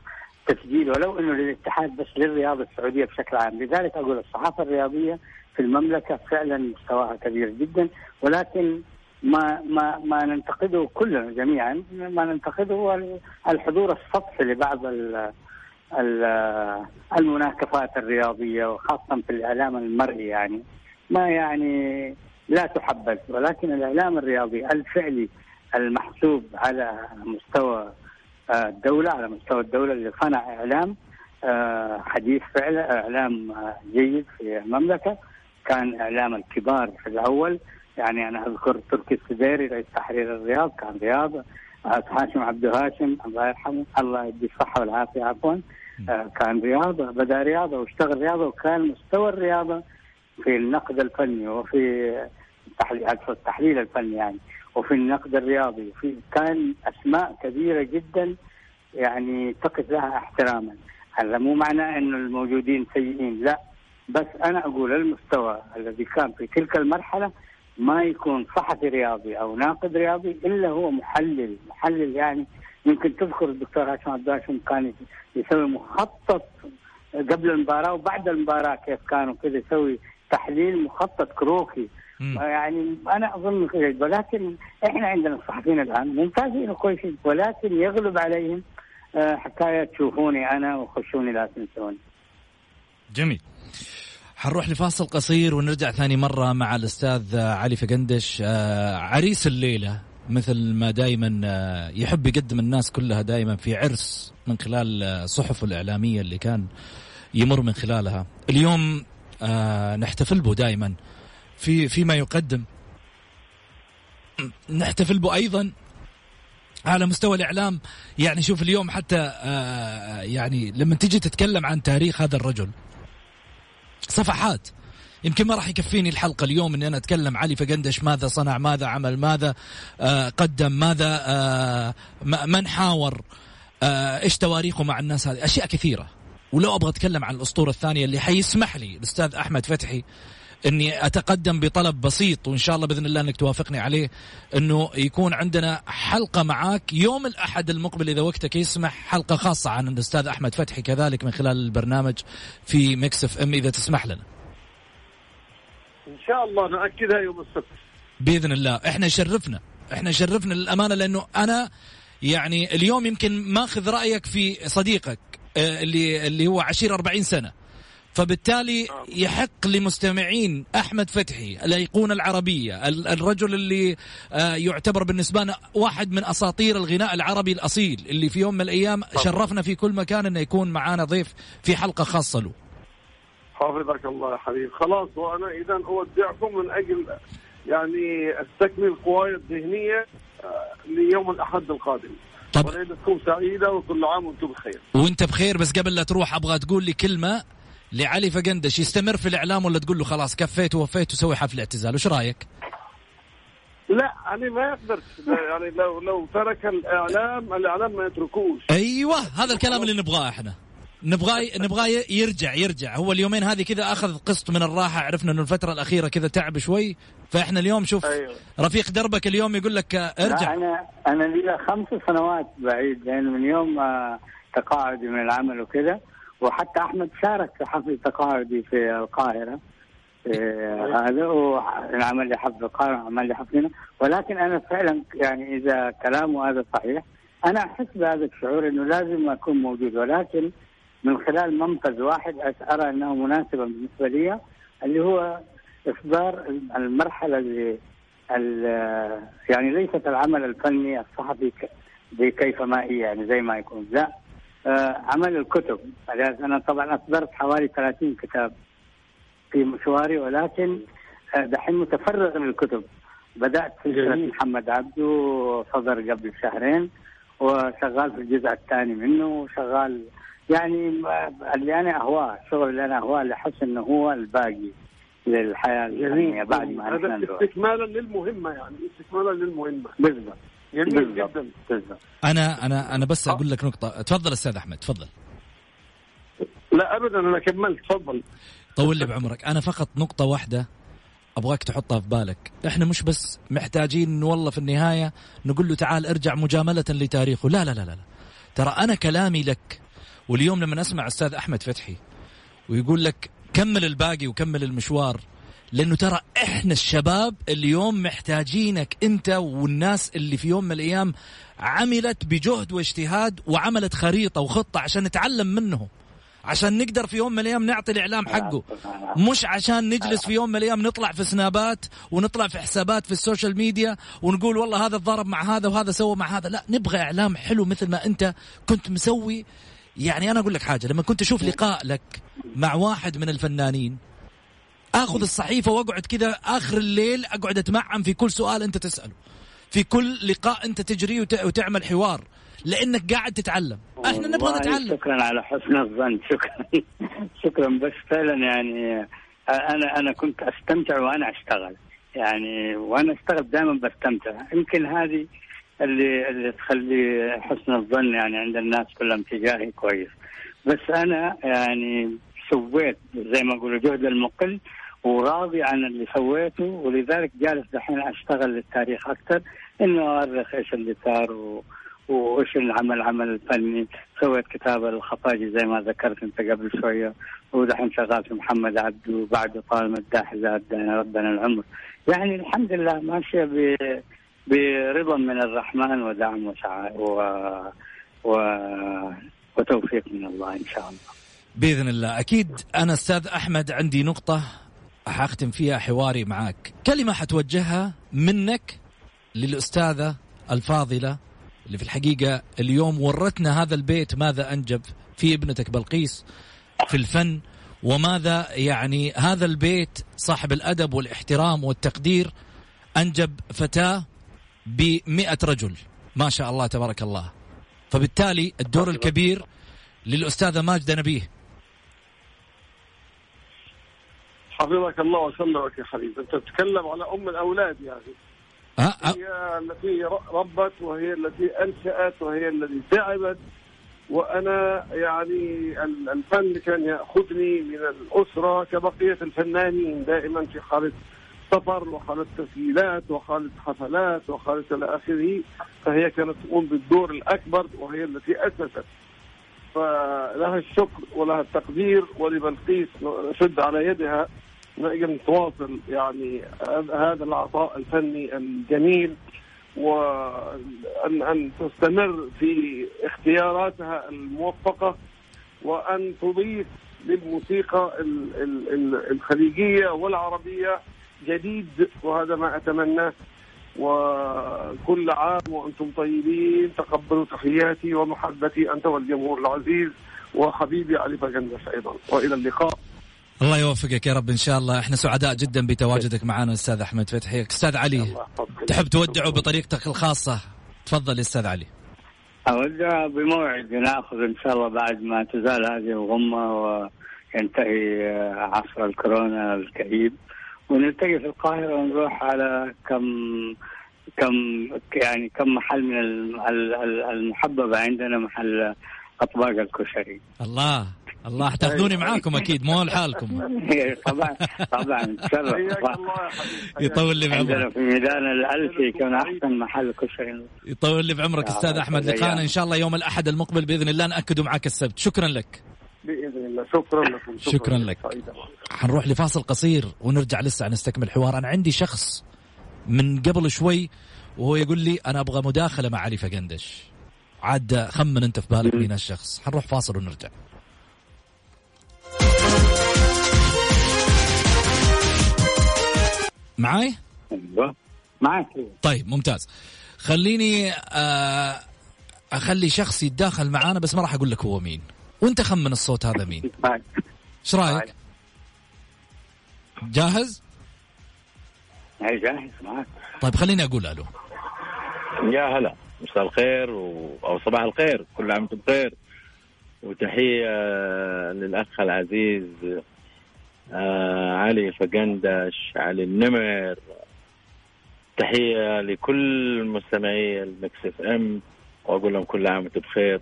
تسجيل ولو إنه للاتحاد بس للرياضة السعودية بشكل عام، لذلك أقول الصحافة الرياضية في المملكة فعلا مستواها كبير جدا ولكن ما ما ما ننتقده كلنا جميعا. ما ننتقده هو الحضور السطحي لبعض المناكفات الرياضية وخاصه في الإعلام المرئي يعني. ما يعني لا تحبذ ولكن الإعلام الرياضي الفعلي المحسوب على مستوى آه، الدولة على مستوى الدولة اللي صنع إعلام آه، حديث فعلا إعلام آه، جيد في المملكة. كان إعلام الكبار في الأول. يعني أنا أذكر تركي السديري رئيس تحرير الرياض كان رياض. هاشم عبد هاشم الله يرحمه الله يدي الصحة والعافية عفوا كان رياضة بدأ رياضة واشتغل رياضة وكان مستوى الرياضة في النقد الفني وفي التحليل الفني يعني وفي النقد الرياضي. في كان أسماء كبيرة جدا يعني تقف لها احتراما. هذا مو معناه إنه الموجودين سيئين لا. بس أنا أقول المستوى الذي كان في تلك المرحلة ما يكون صحفي رياضي أو ناقد رياضي إلا هو محلل محلل يعني يمكن تذكر الدكتور هاشم عبد كان يسوي مخطط قبل المباراة وبعد المباراة كيف كانوا كذا يسوي تحليل مخطط كروكي يعني أنا أظن ولكن إحنا عندنا الصحفيين الآن ممتازين وكويسين ولكن يغلب عليهم حكايه تشوفوني أنا وخشوني لا تنسوني. جميل. حنروح لفاصل قصير ونرجع ثاني مرة مع الأستاذ علي فقندش. آه، عريس الليلة مثل ما دائما آه، يحب يقدم الناس كلها دائما في عرس من خلال صحفه الإعلامية اللي كان يمر من خلالها. اليوم نحتفل به دائما في فيما يقدم. نحتفل به أيضا على مستوى الإعلام. يعني شوف اليوم حتى آه، يعني لما تيجي تتكلم عن تاريخ هذا الرجل صفحات. يمكن ما راح يكفيني الحلقة اليوم إني أنا أتكلم علي فقندش ماذا صنع ماذا عمل ماذا آه، قدم ماذا آه، من حاور إيش تواريخه مع الناس هذه. أشياء كثيرة. ولو أبغى أتكلم عن الأسطورة الثانية اللي حيسمح لي الأستاذ أحمد فتحي إني أتقدم بطلب بسيط وإن شاء الله بإذن الله إنك توافقني عليه إنه يكون عندنا حلقة معاك يوم الأحد المقبل إذا وقتك يسمح حلقة خاصة عن الأستاذ أحمد فتحي كذلك من خلال البرنامج في Mix FM إذا تسمح لنا. إن شاء الله نأكدها يوم السبت. بإذن الله إحنا شرفنا إحنا شرفنا للأمانة لأنه أنا يعني اليوم يمكن ماخذ رأيك في صديقك آه، اللي اللي هو عشير 40 سنة فبالتالي يحق لمستمعين أحمد فتحي الأيقونة العربية الرجل اللي آه، يعتبر بالنسبة لنا واحد من أساطير الغناء العربي الأصيل اللي في يوم من الأيام شرفنا في كل مكان إنه يكون معانا ضيف في حلقة خاصة له. حافظك الله يا حبيبي خلاص وأنا اذا أودعكم من أجل يعني استكمل قواي الذهنيه آه، ليوم الأحد القادم. طب وليلتكم سعيدة وكل عام وأنتم بخير. وأنت بخير بس قبل لا تروح أبغى تقول لي كلمة. لعلي فقندش يستمر في الإعلام ولا تقول له خلاص كفيت ووفيت وسوي حفل اعتزال؟ وش رأيك؟ لا يعني ما يقدر. يعني لو لو ترك الإعلام الإعلام ما يتركوش. أيوه هذا الكلام اللي نبغاه إحنا. نبغاه نبغاه يرجع يرجع. هو اليومين هذه كذا أخذ قسط من الراحة عرفنا إنه الفترة الأخيرة كذا تعب شوي. فإحنا اليوم شوف أيوة. رفيق دربك اليوم يقول لك ارجع. أنا أنا لي خمس سنوات بعيد لأن من يوم تقاعدي من العمل وكذا. وحتى أحمد شارك في حفل تقاعدي في القاهرة. هذا وعمل لي حفل القاهرة عمل لي حفلنا ولكن أنا فعلا يعني إذا كلامه هذا صحيح أنا أحس بهذا الشعور إنه لازم أكون موجود. ولكن من خلال منفذ واحد ارى أنه مناسبا بالنسبة لي اللي هو اصدار المرحلة اللي يعني ليست العمل الفني الصحفي بكيفما هي يعني زي ما يكون. لا عمل الكتب. أنا طبعا أصدرت حوالي 30 كتاب في مشواري ولكن آه، دحين متفرغ للكتب. بدأت سلسله محمد عبده صدر قبل شهرين وشغال في الجزء الثاني منه وشغال يعني اللي أنا أهواه الشغل اللي أنا أهواه اللي احس انه هو الباقي للحياة الفنيه بعد ما هذا استكمالا للمهمة يعني استكمالا للمهمة. بالضبط. جميل جدا. أنا أنا أنا بس أقول لك نقطة. تفضل أستاذ أحمد تفضل. لا ابدا أنا كملت تفضل. طول لي بعمرك. أنا فقط نقطة واحدة أبغاك تحطها في بالك. إحنا مش بس محتاجين والله في النهاية نقول له تعال ارجع مجاملة لتاريخه. لا لا لا لا. ترى أنا كلامي لك واليوم لما أسمع أستاذ أحمد فتحي ويقول لك كمل الباقي وكمل المشوار لأنه ترى إحنا الشباب اليوم محتاجينك أنت والناس اللي في يوم من الأيام عملت بجهد واجتهاد وعملت خريطة وخطة عشان نتعلم منهم. عشان نقدر في يوم من الأيام نعطي الإعلام حقه. مش عشان نجلس في يوم من الأيام نطلع في سنابات ونطلع في حسابات في ال social media ونقول والله هذا ضرب مع هذا وهذا سوى مع هذا. لا نبغى إعلام حلو مثل ما أنت كنت مسوي. يعني أنا أقول لك حاجة لما كنت أشوف لقاء لك مع واحد من الفنانين آخذ الصحيفة وأقعد كذا آخر الليل أقعد أتمعن في كل سؤال أنت تسأله. في كل لقاء أنت تجريه وتعمل حوار. لأنك قاعد تتعلم. إحنا نبغى نتعلم. شكرا على حسن الظن. شكرا. شكرا. بس فعلا يعني أنا أنا كنت أستمتع وأنا أشتغل. يعني وأنا أشتغل دائما بستمتع. يمكن هذه اللي اللي تخلي حسن الظن يعني عند الناس كلهم تجاهي كويس. بس أنا يعني سويت زي ما اقولوا جهد المقل. وراضي عن اللي سويته ولذلك جالس دحين أشتغل للتاريخ أكثر إنه اؤرخ إيش اللي صار. وإيش العمل عمل الفني سويت كتاب الخفاجي زي ما ذكرت أنت قبل شوية ودحين شغال في محمد عبده وبعده طال مداح زاد ربنا العمر يعني الحمد لله ماشية. برضا من الرحمن ودعم وسعاء و... و... وتوفيق من الله إن شاء الله بإذن الله أكيد أنا أستاذ أحمد عندي نقطة حختم فيها حواري معك كلمة حتوجهها منك للأستاذة الفاضلة اللي في الحقيقة اليوم ورتنا هذا البيت ماذا أنجب في ابنتك بلقيس في الفن وماذا يعني هذا البيت صاحب الأدب والإحترام والتقدير أنجب فتاة بمئة رجل. ما شاء الله تبارك الله. فبالتالي الدور الكبير للأستاذة ماجدة نبيه. حفظك الله وسلمك يا حبيبي. أنت تتكلم على أم الأولاد يعني. ها ها هي التي ربت وهي التي أنشأت وهي التي تعبت وأنا يعني ال- الفن كان يأخذني من الأسرة كبقية الفنانين. دائما في حاله سفر وحاله تسجيلات وحاله حفلات وحاله إلى آخره. فهي كانت تقوم بالدور الأكبر وهي التي أسست. فلها الشكر ولها التقدير ولبلقيس نشد على يدها. نقدر نتواصل يعني هذا العطاء الفني الجميل وأن أن تستمر في اختياراتها الموفقة وأن تضيف للموسيقى ال- ال- ال- الخليجية والعربية جديد وهذا ما أتمناه وكل عام وأنتم طيبين تقبلوا تحياتي ومحبتي أنت والجمهور العزيز وحبيبي علي بقندس أيضا. وإلى اللقاء. الله يوفقك يا رب إن شاء الله. إحنا سعداء جدا بتواجدك معنا أستاذ أحمد فتحي. أستاذ علي. تحب تودعه بطريقتك الخاصة؟ تفضل يا أستاذ علي. أودع بموعد نأخذ إن شاء الله بعد ما تزال هذه الغمة وينتهي عصر الكورونا الكئيب. ونلتقي في القاهرة ونروح على كم كم يعني كم محل من الم- ال- ال- المحببة. عندنا محل أطباق الكشري. الله. الله حتاخذوني معاكم أكيد مو لحالكم. طبعا طبعا حبيبي يطول لي عندنا بعمرك في ميدان الألفي كان أحسن محل كشري يطول لي بعمرك أستاذ أحمد. لقانا. إن شاء الله يوم الأحد المقبل بإذن الله ناكده معك السبت. شكرا لك. بإذن الله. شكرا لكم. شكراً لك. سعيدة. حنروح لفاصل قصير ونرجع لسه نستكمل حوار. أنا عندي شخص من قبل شوي وهو يقول لي أنا أبغى مداخلة مع علي فقندش. عاد خمن أنت في بالك مين هالشخص حنروح فاصل ونرجع. معاي؟ أيوة. معك طيب ممتاز. خليني آه أخلي شخص يتداخل معانا بس ما راح أقول لك هو مين. وأنت خمن الصوت هذا مين. معك إيش رأيك؟ جاهز؟ هاي جاهز معك طيب خليني أقول ألو. يا هلا. مساء الخير و... أو صباح الخير. كل عام وأنتم بخير. وتحية للأخ العزيز آه علي فقندش علي النمر. تحية لكل مستمعي ال Mix FM وأقول لهم كل عام وأنتم بخير.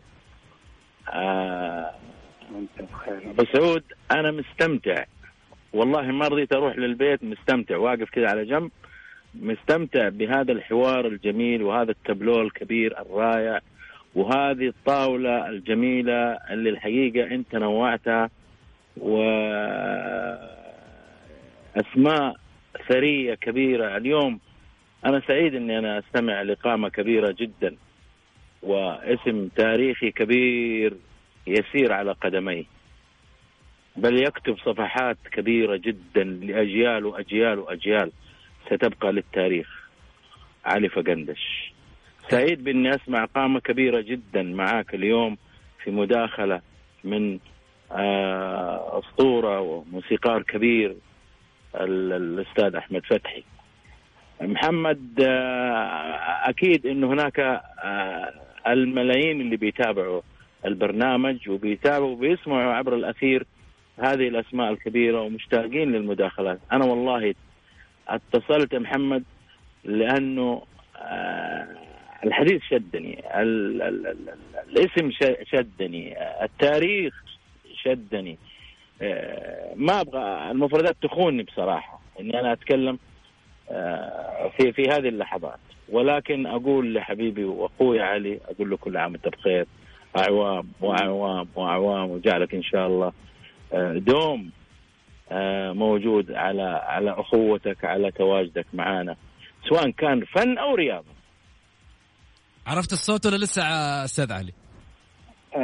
آه أبو سعود أنا مستمتع. والله ما رضيت أروح للبيت مستمتع. واقف كذا على جنب مستمتع بهذا الحوار الجميل وهذا التابلو الكبير الرائع وهذه الطاولة الجميلة اللي الحقيقة أنت نوعتها و أسماء ثرية كبيرة اليوم. أنا سعيد أني أنا أستمع لقامة كبيرة جدا واسم تاريخي كبير يسير على قدميه. بل يكتب صفحات كبيرة جدا لأجيال وأجيال وأجيال ستبقى للتاريخ. علي فقندش. سعيد بإني أسمع قامة كبيرة جدا معاك اليوم في مداخلة من أسطورة وموسيقار كبير ال- الأستاذ أحمد فتحي. محمد آه، أكيد انه هناك آه، الملايين اللي بيتابعوا البرنامج وبيتابعوا وبيسمعوا عبر الأثير هذه الأسماء الكبيرة ومشتاقين للمداخلات. أنا والله اتصلت يا محمد لأنه آه، الحديث شدني ال ال ال ال الاسم شدني آه، التاريخ شدني. آه، ما أبغى المفردات تخونني بصراحة إني أنا أتكلم آه، في في هذه اللحظات. ولكن أقول لحبيبي وأخوي علي أقول له كل عام وأنت بخير. أعوام وأعوام وأعوام وجعلك إن شاء الله آه، دوم موجود على على أخوتك على تواجدك معنا سواء كان فن أو رياضة. عرفت الصوت ولا لسه أستاذ علي؟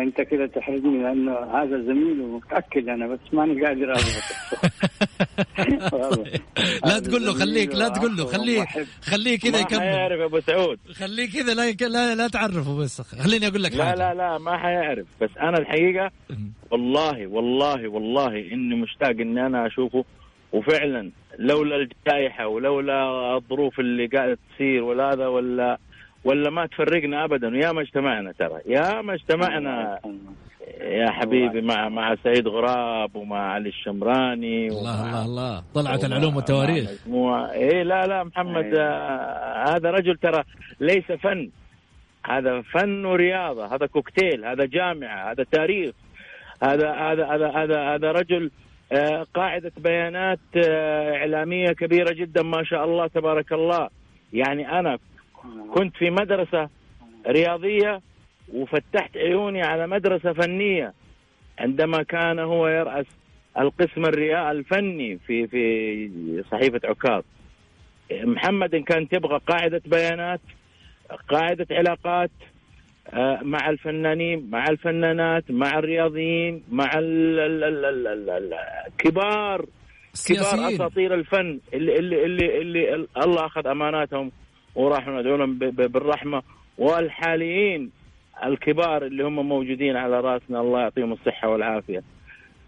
أنت كذا تحرجني لأنه هذا زميل ومتاكد أنا بس ماني قادر. لا تقول له خليك لا تقول له خليه خليه كذا ما يكمل. حيعرف يا أبو سعود. خليه كذا لا, يك- لا لا تعرفه بس. خليني أقول لك لا حاجة. لا لا ما حيعرف. بس أنا الحقيقة والله والله والله إني مشتاق إني أنا أشوفه. وفعلا لولا الجائحة ولولا الظروف اللي قاعدة تصير ولا هذا ولا ولا ما تفرقنا ابدا. ويا ما اجتمعنا ترى. يا ما اجتمعنا يا حبيبي مع مع سعيد غراب ومع علي الشمراني الله الله الله. طلعت العلوم والتواريخ. إيه لا لا محمد أيوة. آه هذا رجل ترى ليس فن. هذا فن ورياضة. هذا كوكتيل. هذا جامعة. هذا تاريخ. هذا هذا هذا هذا هذا رجل آه قاعدة بيانات آه إعلامية كبيرة جدا ما شاء الله تبارك الله. يعني أنا كنت في مدرسة رياضية وفتحت عيوني على مدرسة فنية. عندما كان هو يرأس القسم الفني في في صحيفة عكاظ. محمد إن كان تبغى قاعدة بيانات قاعدة علاقات آه، مع الفنانين مع الفنانات مع الرياضيين مع كبار كبار أساطير الفن اللي اللي اللي, اللي الله أخذ أماناتهم وراح ندعو لهم بالرحمة. والحاليين الكبار اللي هم موجودين على رأسنا الله يعطيهم الصحة والعافية.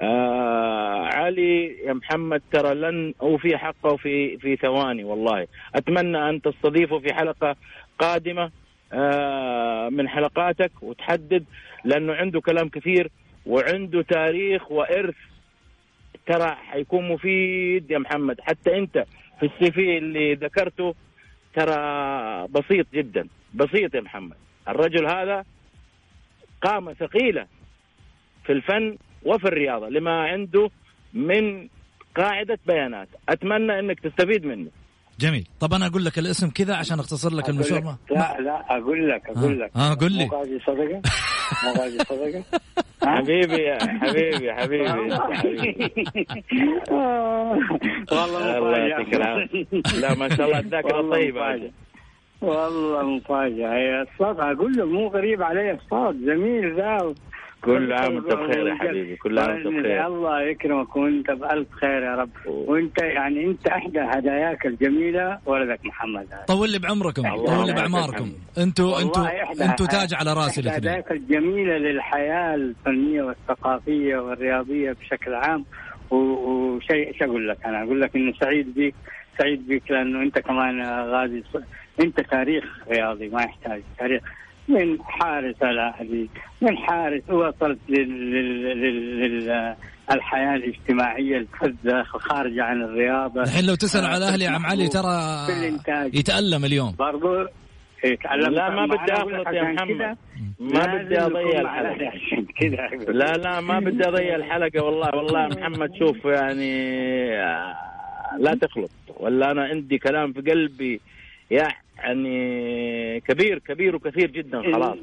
آه علي يا محمد ترى لن اوفي حقه في في ثواني والله. أتمنى أن تستضيفه في حلقة قادمة آه من حلقاتك وتحدد لأنه عنده كلام كثير وعنده تاريخ وإرث. ترى حيكون مفيد يا محمد. حتى أنت في السي في اللي ذكرته ترى بسيط جدا. بسيط يا محمد. الرجل هذا قامة ثقيلة في الفن وفي الرياضة لما عنده من قاعدة بيانات. أتمنى أنك تستفيد منه. جميل. طب أنا أقول لك الاسم كذا عشان أختصر لك المشوار. ما- لا لا أقول لك أقول لك. ها قول لي. حبيبي حبيبي حبيبي. والله الله. يعطيك لا ما شاء الله طيبة مفاجأة. والله مفاجأة. الصوت أقول له مو غريب علي الصوت جميل ذا. كل عام وانت بخير يا حبيبي كل عام وانت بخير. الله يكرمك وانت بألف خير يا رب. وانت يعني انت احدى هداياك الجميلة ولدك محمد. هذا طول لي بعمركم طول لي بأعماركم. أنتوا أنتوا أنتوا تاج على راسي الاثنين هداياك الجميلة للحياة الفنية والثقافية والرياضية بشكل عام. وشيء إيش أقول لك أنا؟ أقول لك إنه سعيد بيك سعيد بيك لأنه أنت كمان غازي أنت تاريخ رياضي ما يحتاج تاريخ من حارس الأهلي من حارس وصلت لل, لل... لل... لل... الحياة الاجتماعية الفذة الخارجه عن الرياضة. الحين لو تسأل على أهلي يا عم علي ترى. يتألم اليوم. برضو يتعلم لا ما بدي اخلط يا محمد. ما بدي أضيع عشان كذا. لا لا ما بدي أضيع الحلقة والله والله يا محمد. شوف يعني آه، لا تخلط ولا أنا عندي كلام في قلبي. يعني كبير كبير وكثير جدا خلاص.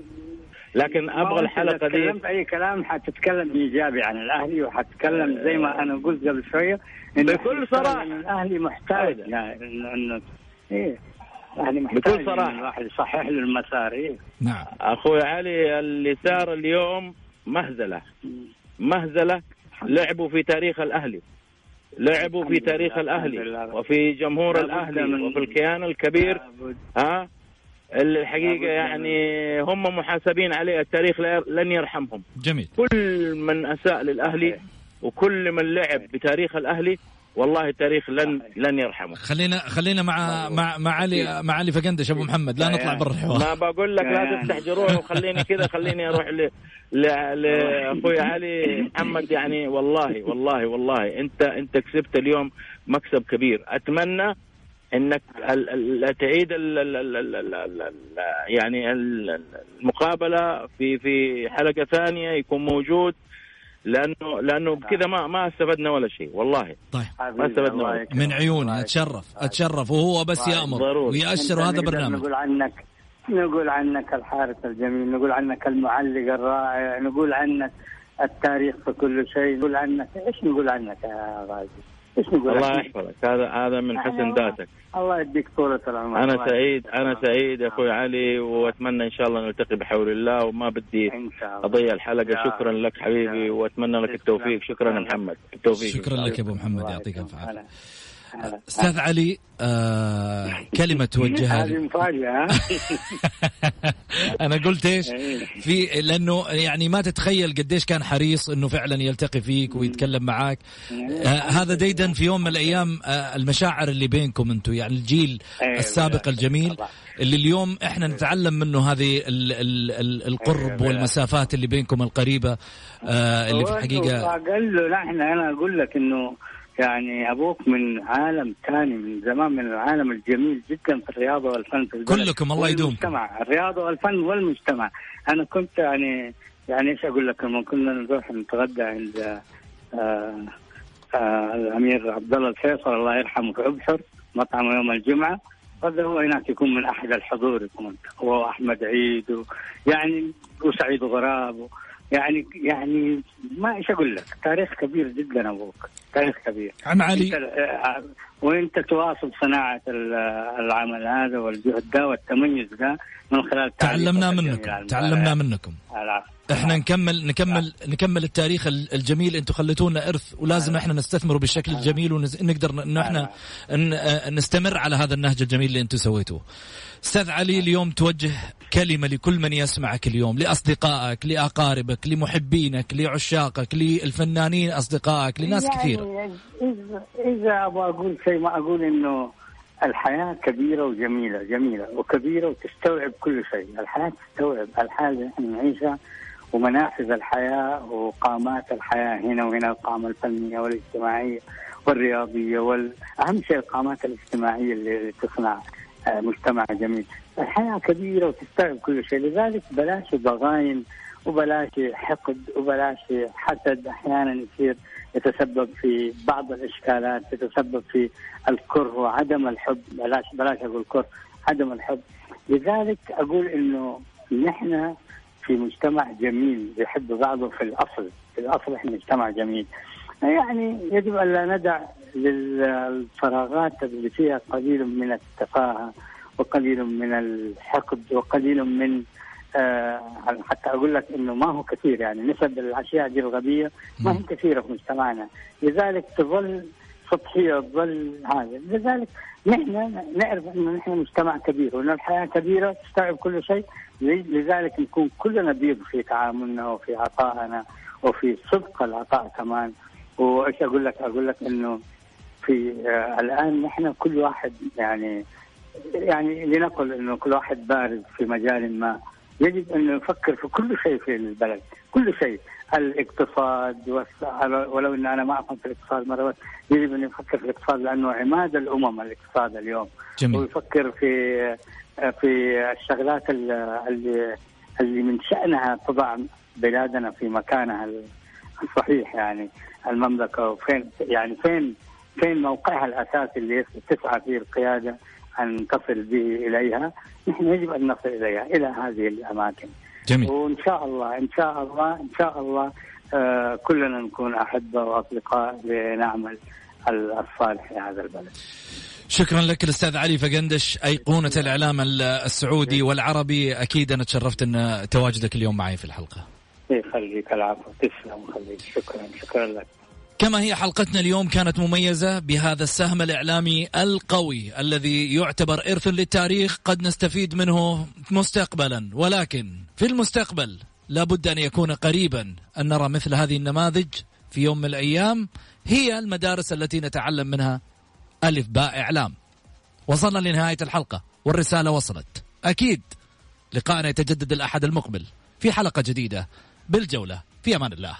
لكن أبغى الحلقة دي تكلمت أي كلام حتتكلم إيجابي عن الأهلي وحتتكلم زي ما أنا قلت قبل شوية بكل. إنه الأهلي محتاج. يعني انه إيه الأهلي محتاج بكل صراحة. إنه الواحد يصحح له المسار إيه. نعم. أخوي علي اللي صار اليوم مهزلة. مهزلة. لعبوا في تاريخ الأهلي. لعبوا في تاريخ الأهلي. وفي جمهور الأهلي وفي الكيان الكبير. ها اللي الحقيقة يعني هم محاسبين عليه التاريخ لن يرحمهم جميل كل من أساء للأهلي وكل من لعب بتاريخ الأهلي والله التاريخ لن لن يرحمه. خلينا خلينا مع مع مع علي مع علي فقندش أبو محمد. لا نطلع برا الحوار. ما بقول لك لا. تفتح جروح وخليني كذا خليني أروح ل ل- لاخوي علي محمد يعني والله والله والله انت أنت كسبت اليوم مكسب كبير. أتمنى إنك ال- ال- تعيد ال ال ال ال ال ال ال يعني ال- المقابلة في في حلقة ثانية يكون موجود. لأنه لأنه بكذا ما ما استفدنا ولا شيء والله. طيب. ما استفدنا ولا شيء. من عيوني أتشرف أتشرف وهو بس يأمر. ضروري. ويأشر نقدر برنامج. نقول عنك نقول عنك الحارس الجميل نقول عنك المعلق الرائع نقول عنك التاريخ في كل شيء نقول عنك إيش نقول عنك يا غازي؟ إيش نقول؟ الله؟ يحفظك. هذا هذا من حسن ذاتك. الله يديك طولة العمر. أنا سعيد أنا سعيد يا أخوي علي وأتمنى إن شاء الله نلتقي بحول الله وما بدي إن شاء الله. أضيع الحلقة. شكرا لك حبيبي وأتمنى لك التوفيق. شكرا محمد. التوفيق. شكرا لك يا أبو محمد. يعطيك الف. عافية. أستاذ علي آه كلمة توجهها هذه لي مفاجأة أنا قلت إيش في لأنه يعني ما تتخيل قديش كان حريص إنه فعلا يلتقي فيك ويتكلم معاك آه هذا ديدا في يوم من الأيام آه المشاعر اللي بينكم أنتم يعني الجيل أيوة. السابق الجميل طبعا. اللي اليوم إحنا نتعلم منه هذه ال ال ال القرب أيوة. والمسافات اللي بينكم القريبة آه اللي في الحقيقة أقل له نحن أنا أقول لك إنه يعني أبوك من عالم ثاني من زمان من العالم الجميل جدا في الرياضة والفن في البلد. كلكم الله يدومكم. والمجتمع الرياضة والفن والمجتمع. أنا كنت يعني يعني إيش أقول لك لما كنا نروح نتغدى عند آه آه الأمير عبد الله الفيصل الله يرحمه في أبحر مطعم يوم الجمعة. هذا هو هناك يكون من أحد الحضور يكون هو أحمد عيد و يعني وسعيد غراب يعني يعني ما إيش أقول لك تاريخ كبير جدا أبوك تاريخ كبير عم علي أنت آه، وأنت تواصل صناعة ال- العمل هذا والجهد ده والتميز ده من خلال تعلمنا منكم تعلمنا. منكم العفو. إحنا نكمل نكمل نكمل التاريخ ال- الجميل. أنتم خليتونا إرث ولازم إحنا نستثمره بالشكل الجميل ونقدر انه إحنا آه، نستمر على هذا النهج الجميل اللي أنتم سويتوه. أستاذ علي اليوم توجه كلمة لكل من يسمعك اليوم لأصدقائك لأقاربك لمحبينك لعشاقك للفنانين أصدقائك لناس يعني كثيره. إذا, إذا أبغى أقول شيء ما أقول إنه الحياة كبيرة وجميلة جميلة وكبيرة وتستوعب كل شيء. الحياة تستوعب الحياة اللي نحن نعيشها ومنافذ الحياة وقامات الحياة هنا وهنا القامة الفنية والاجتماعية والرياضية والأهم شيء القامات الاجتماعية اللي تصنع آه، مجتمع جميل. الحياة كبيرة وتستوعب كل شيء. لذلك بلاش ضغاين وبلاش حقد وبلاش حسد. أحيانا يصير يتسبب في بعض الإشكالات يتسبب في الكره وعدم الحب. بلاش بلاش أقول كره عدم الحب. لذلك أقول إنه نحن في مجتمع جميل يحب بعضه في الأصل في الأصل إحنا مجتمع جميل. يعني يجب أن لا ندع للفراغات اللي فيها قليل من التفاهة وقليل من الحقد وقليل من آه حتى أقول لك إنه ما هو كثير يعني نسب الأشياء دي الغبية ما هي كثيرة في مجتمعنا. لذلك تظل سطحية تظل هذا. لذلك نحن نعرف أنه نحن مجتمع كبير وأن الحياة كبيرة تستوعب كل شيء. لذلك نكون كلنا بيض في تعاملنا وفي عطائنا وفي صدق العطاء كمان. وإيش أقول لك؟ أقول لك أنه في آه الآن نحن كل واحد يعني يعني لنقل أنه كل واحد بارز في مجال ما. يجب انه يفكر في كل شيء في البلد كل شيء. الاقتصاد ولو إن أنا ما أفهم في الاقتصاد مرة بس يجب انه يفكر في الاقتصاد لأنه عماد الأمم الاقتصاد اليوم. جميل. ويفكر في في الشغلات اللي, اللي من شأنها تضع بلادنا في مكانها الصحيح يعني. المملكة وفين يعني فين فين موقعها الأساسي اللي تسعى فيه القيادة أن تصل به إليها؟ نحن يجب أن نصل إليها إلى هذه الأماكن. جميل. وإن شاء الله إن شاء الله إن شاء الله آه كلنا نكون احبه وأصدقاء لنعمل الصالح في هذا البلد. شكرا لك الأستاذ علي فقندش أيقونة الإعلام السعودي والعربي. أكيد أنا تشرفت أن تواجدك اليوم معي في الحلقة. يخليك العفو. تسلم وخليك شكرا شكرا لك. كما هي حلقتنا اليوم كانت مميزة بهذا السهم الإعلامي القوي الذي يعتبر إرث للتاريخ قد نستفيد منه مستقبلا. ولكن في المستقبل لابد أن يكون قريبا. أن نرى مثل هذه النماذج في يوم من الأيام هي المدارس التي نتعلم منها ألف باء إعلام. وصلنا لنهاية الحلقة والرسالة وصلت. أكيد لقاءنا يتجدد الأحد المقبل في حلقة جديدة. بالجولة في أمان الله.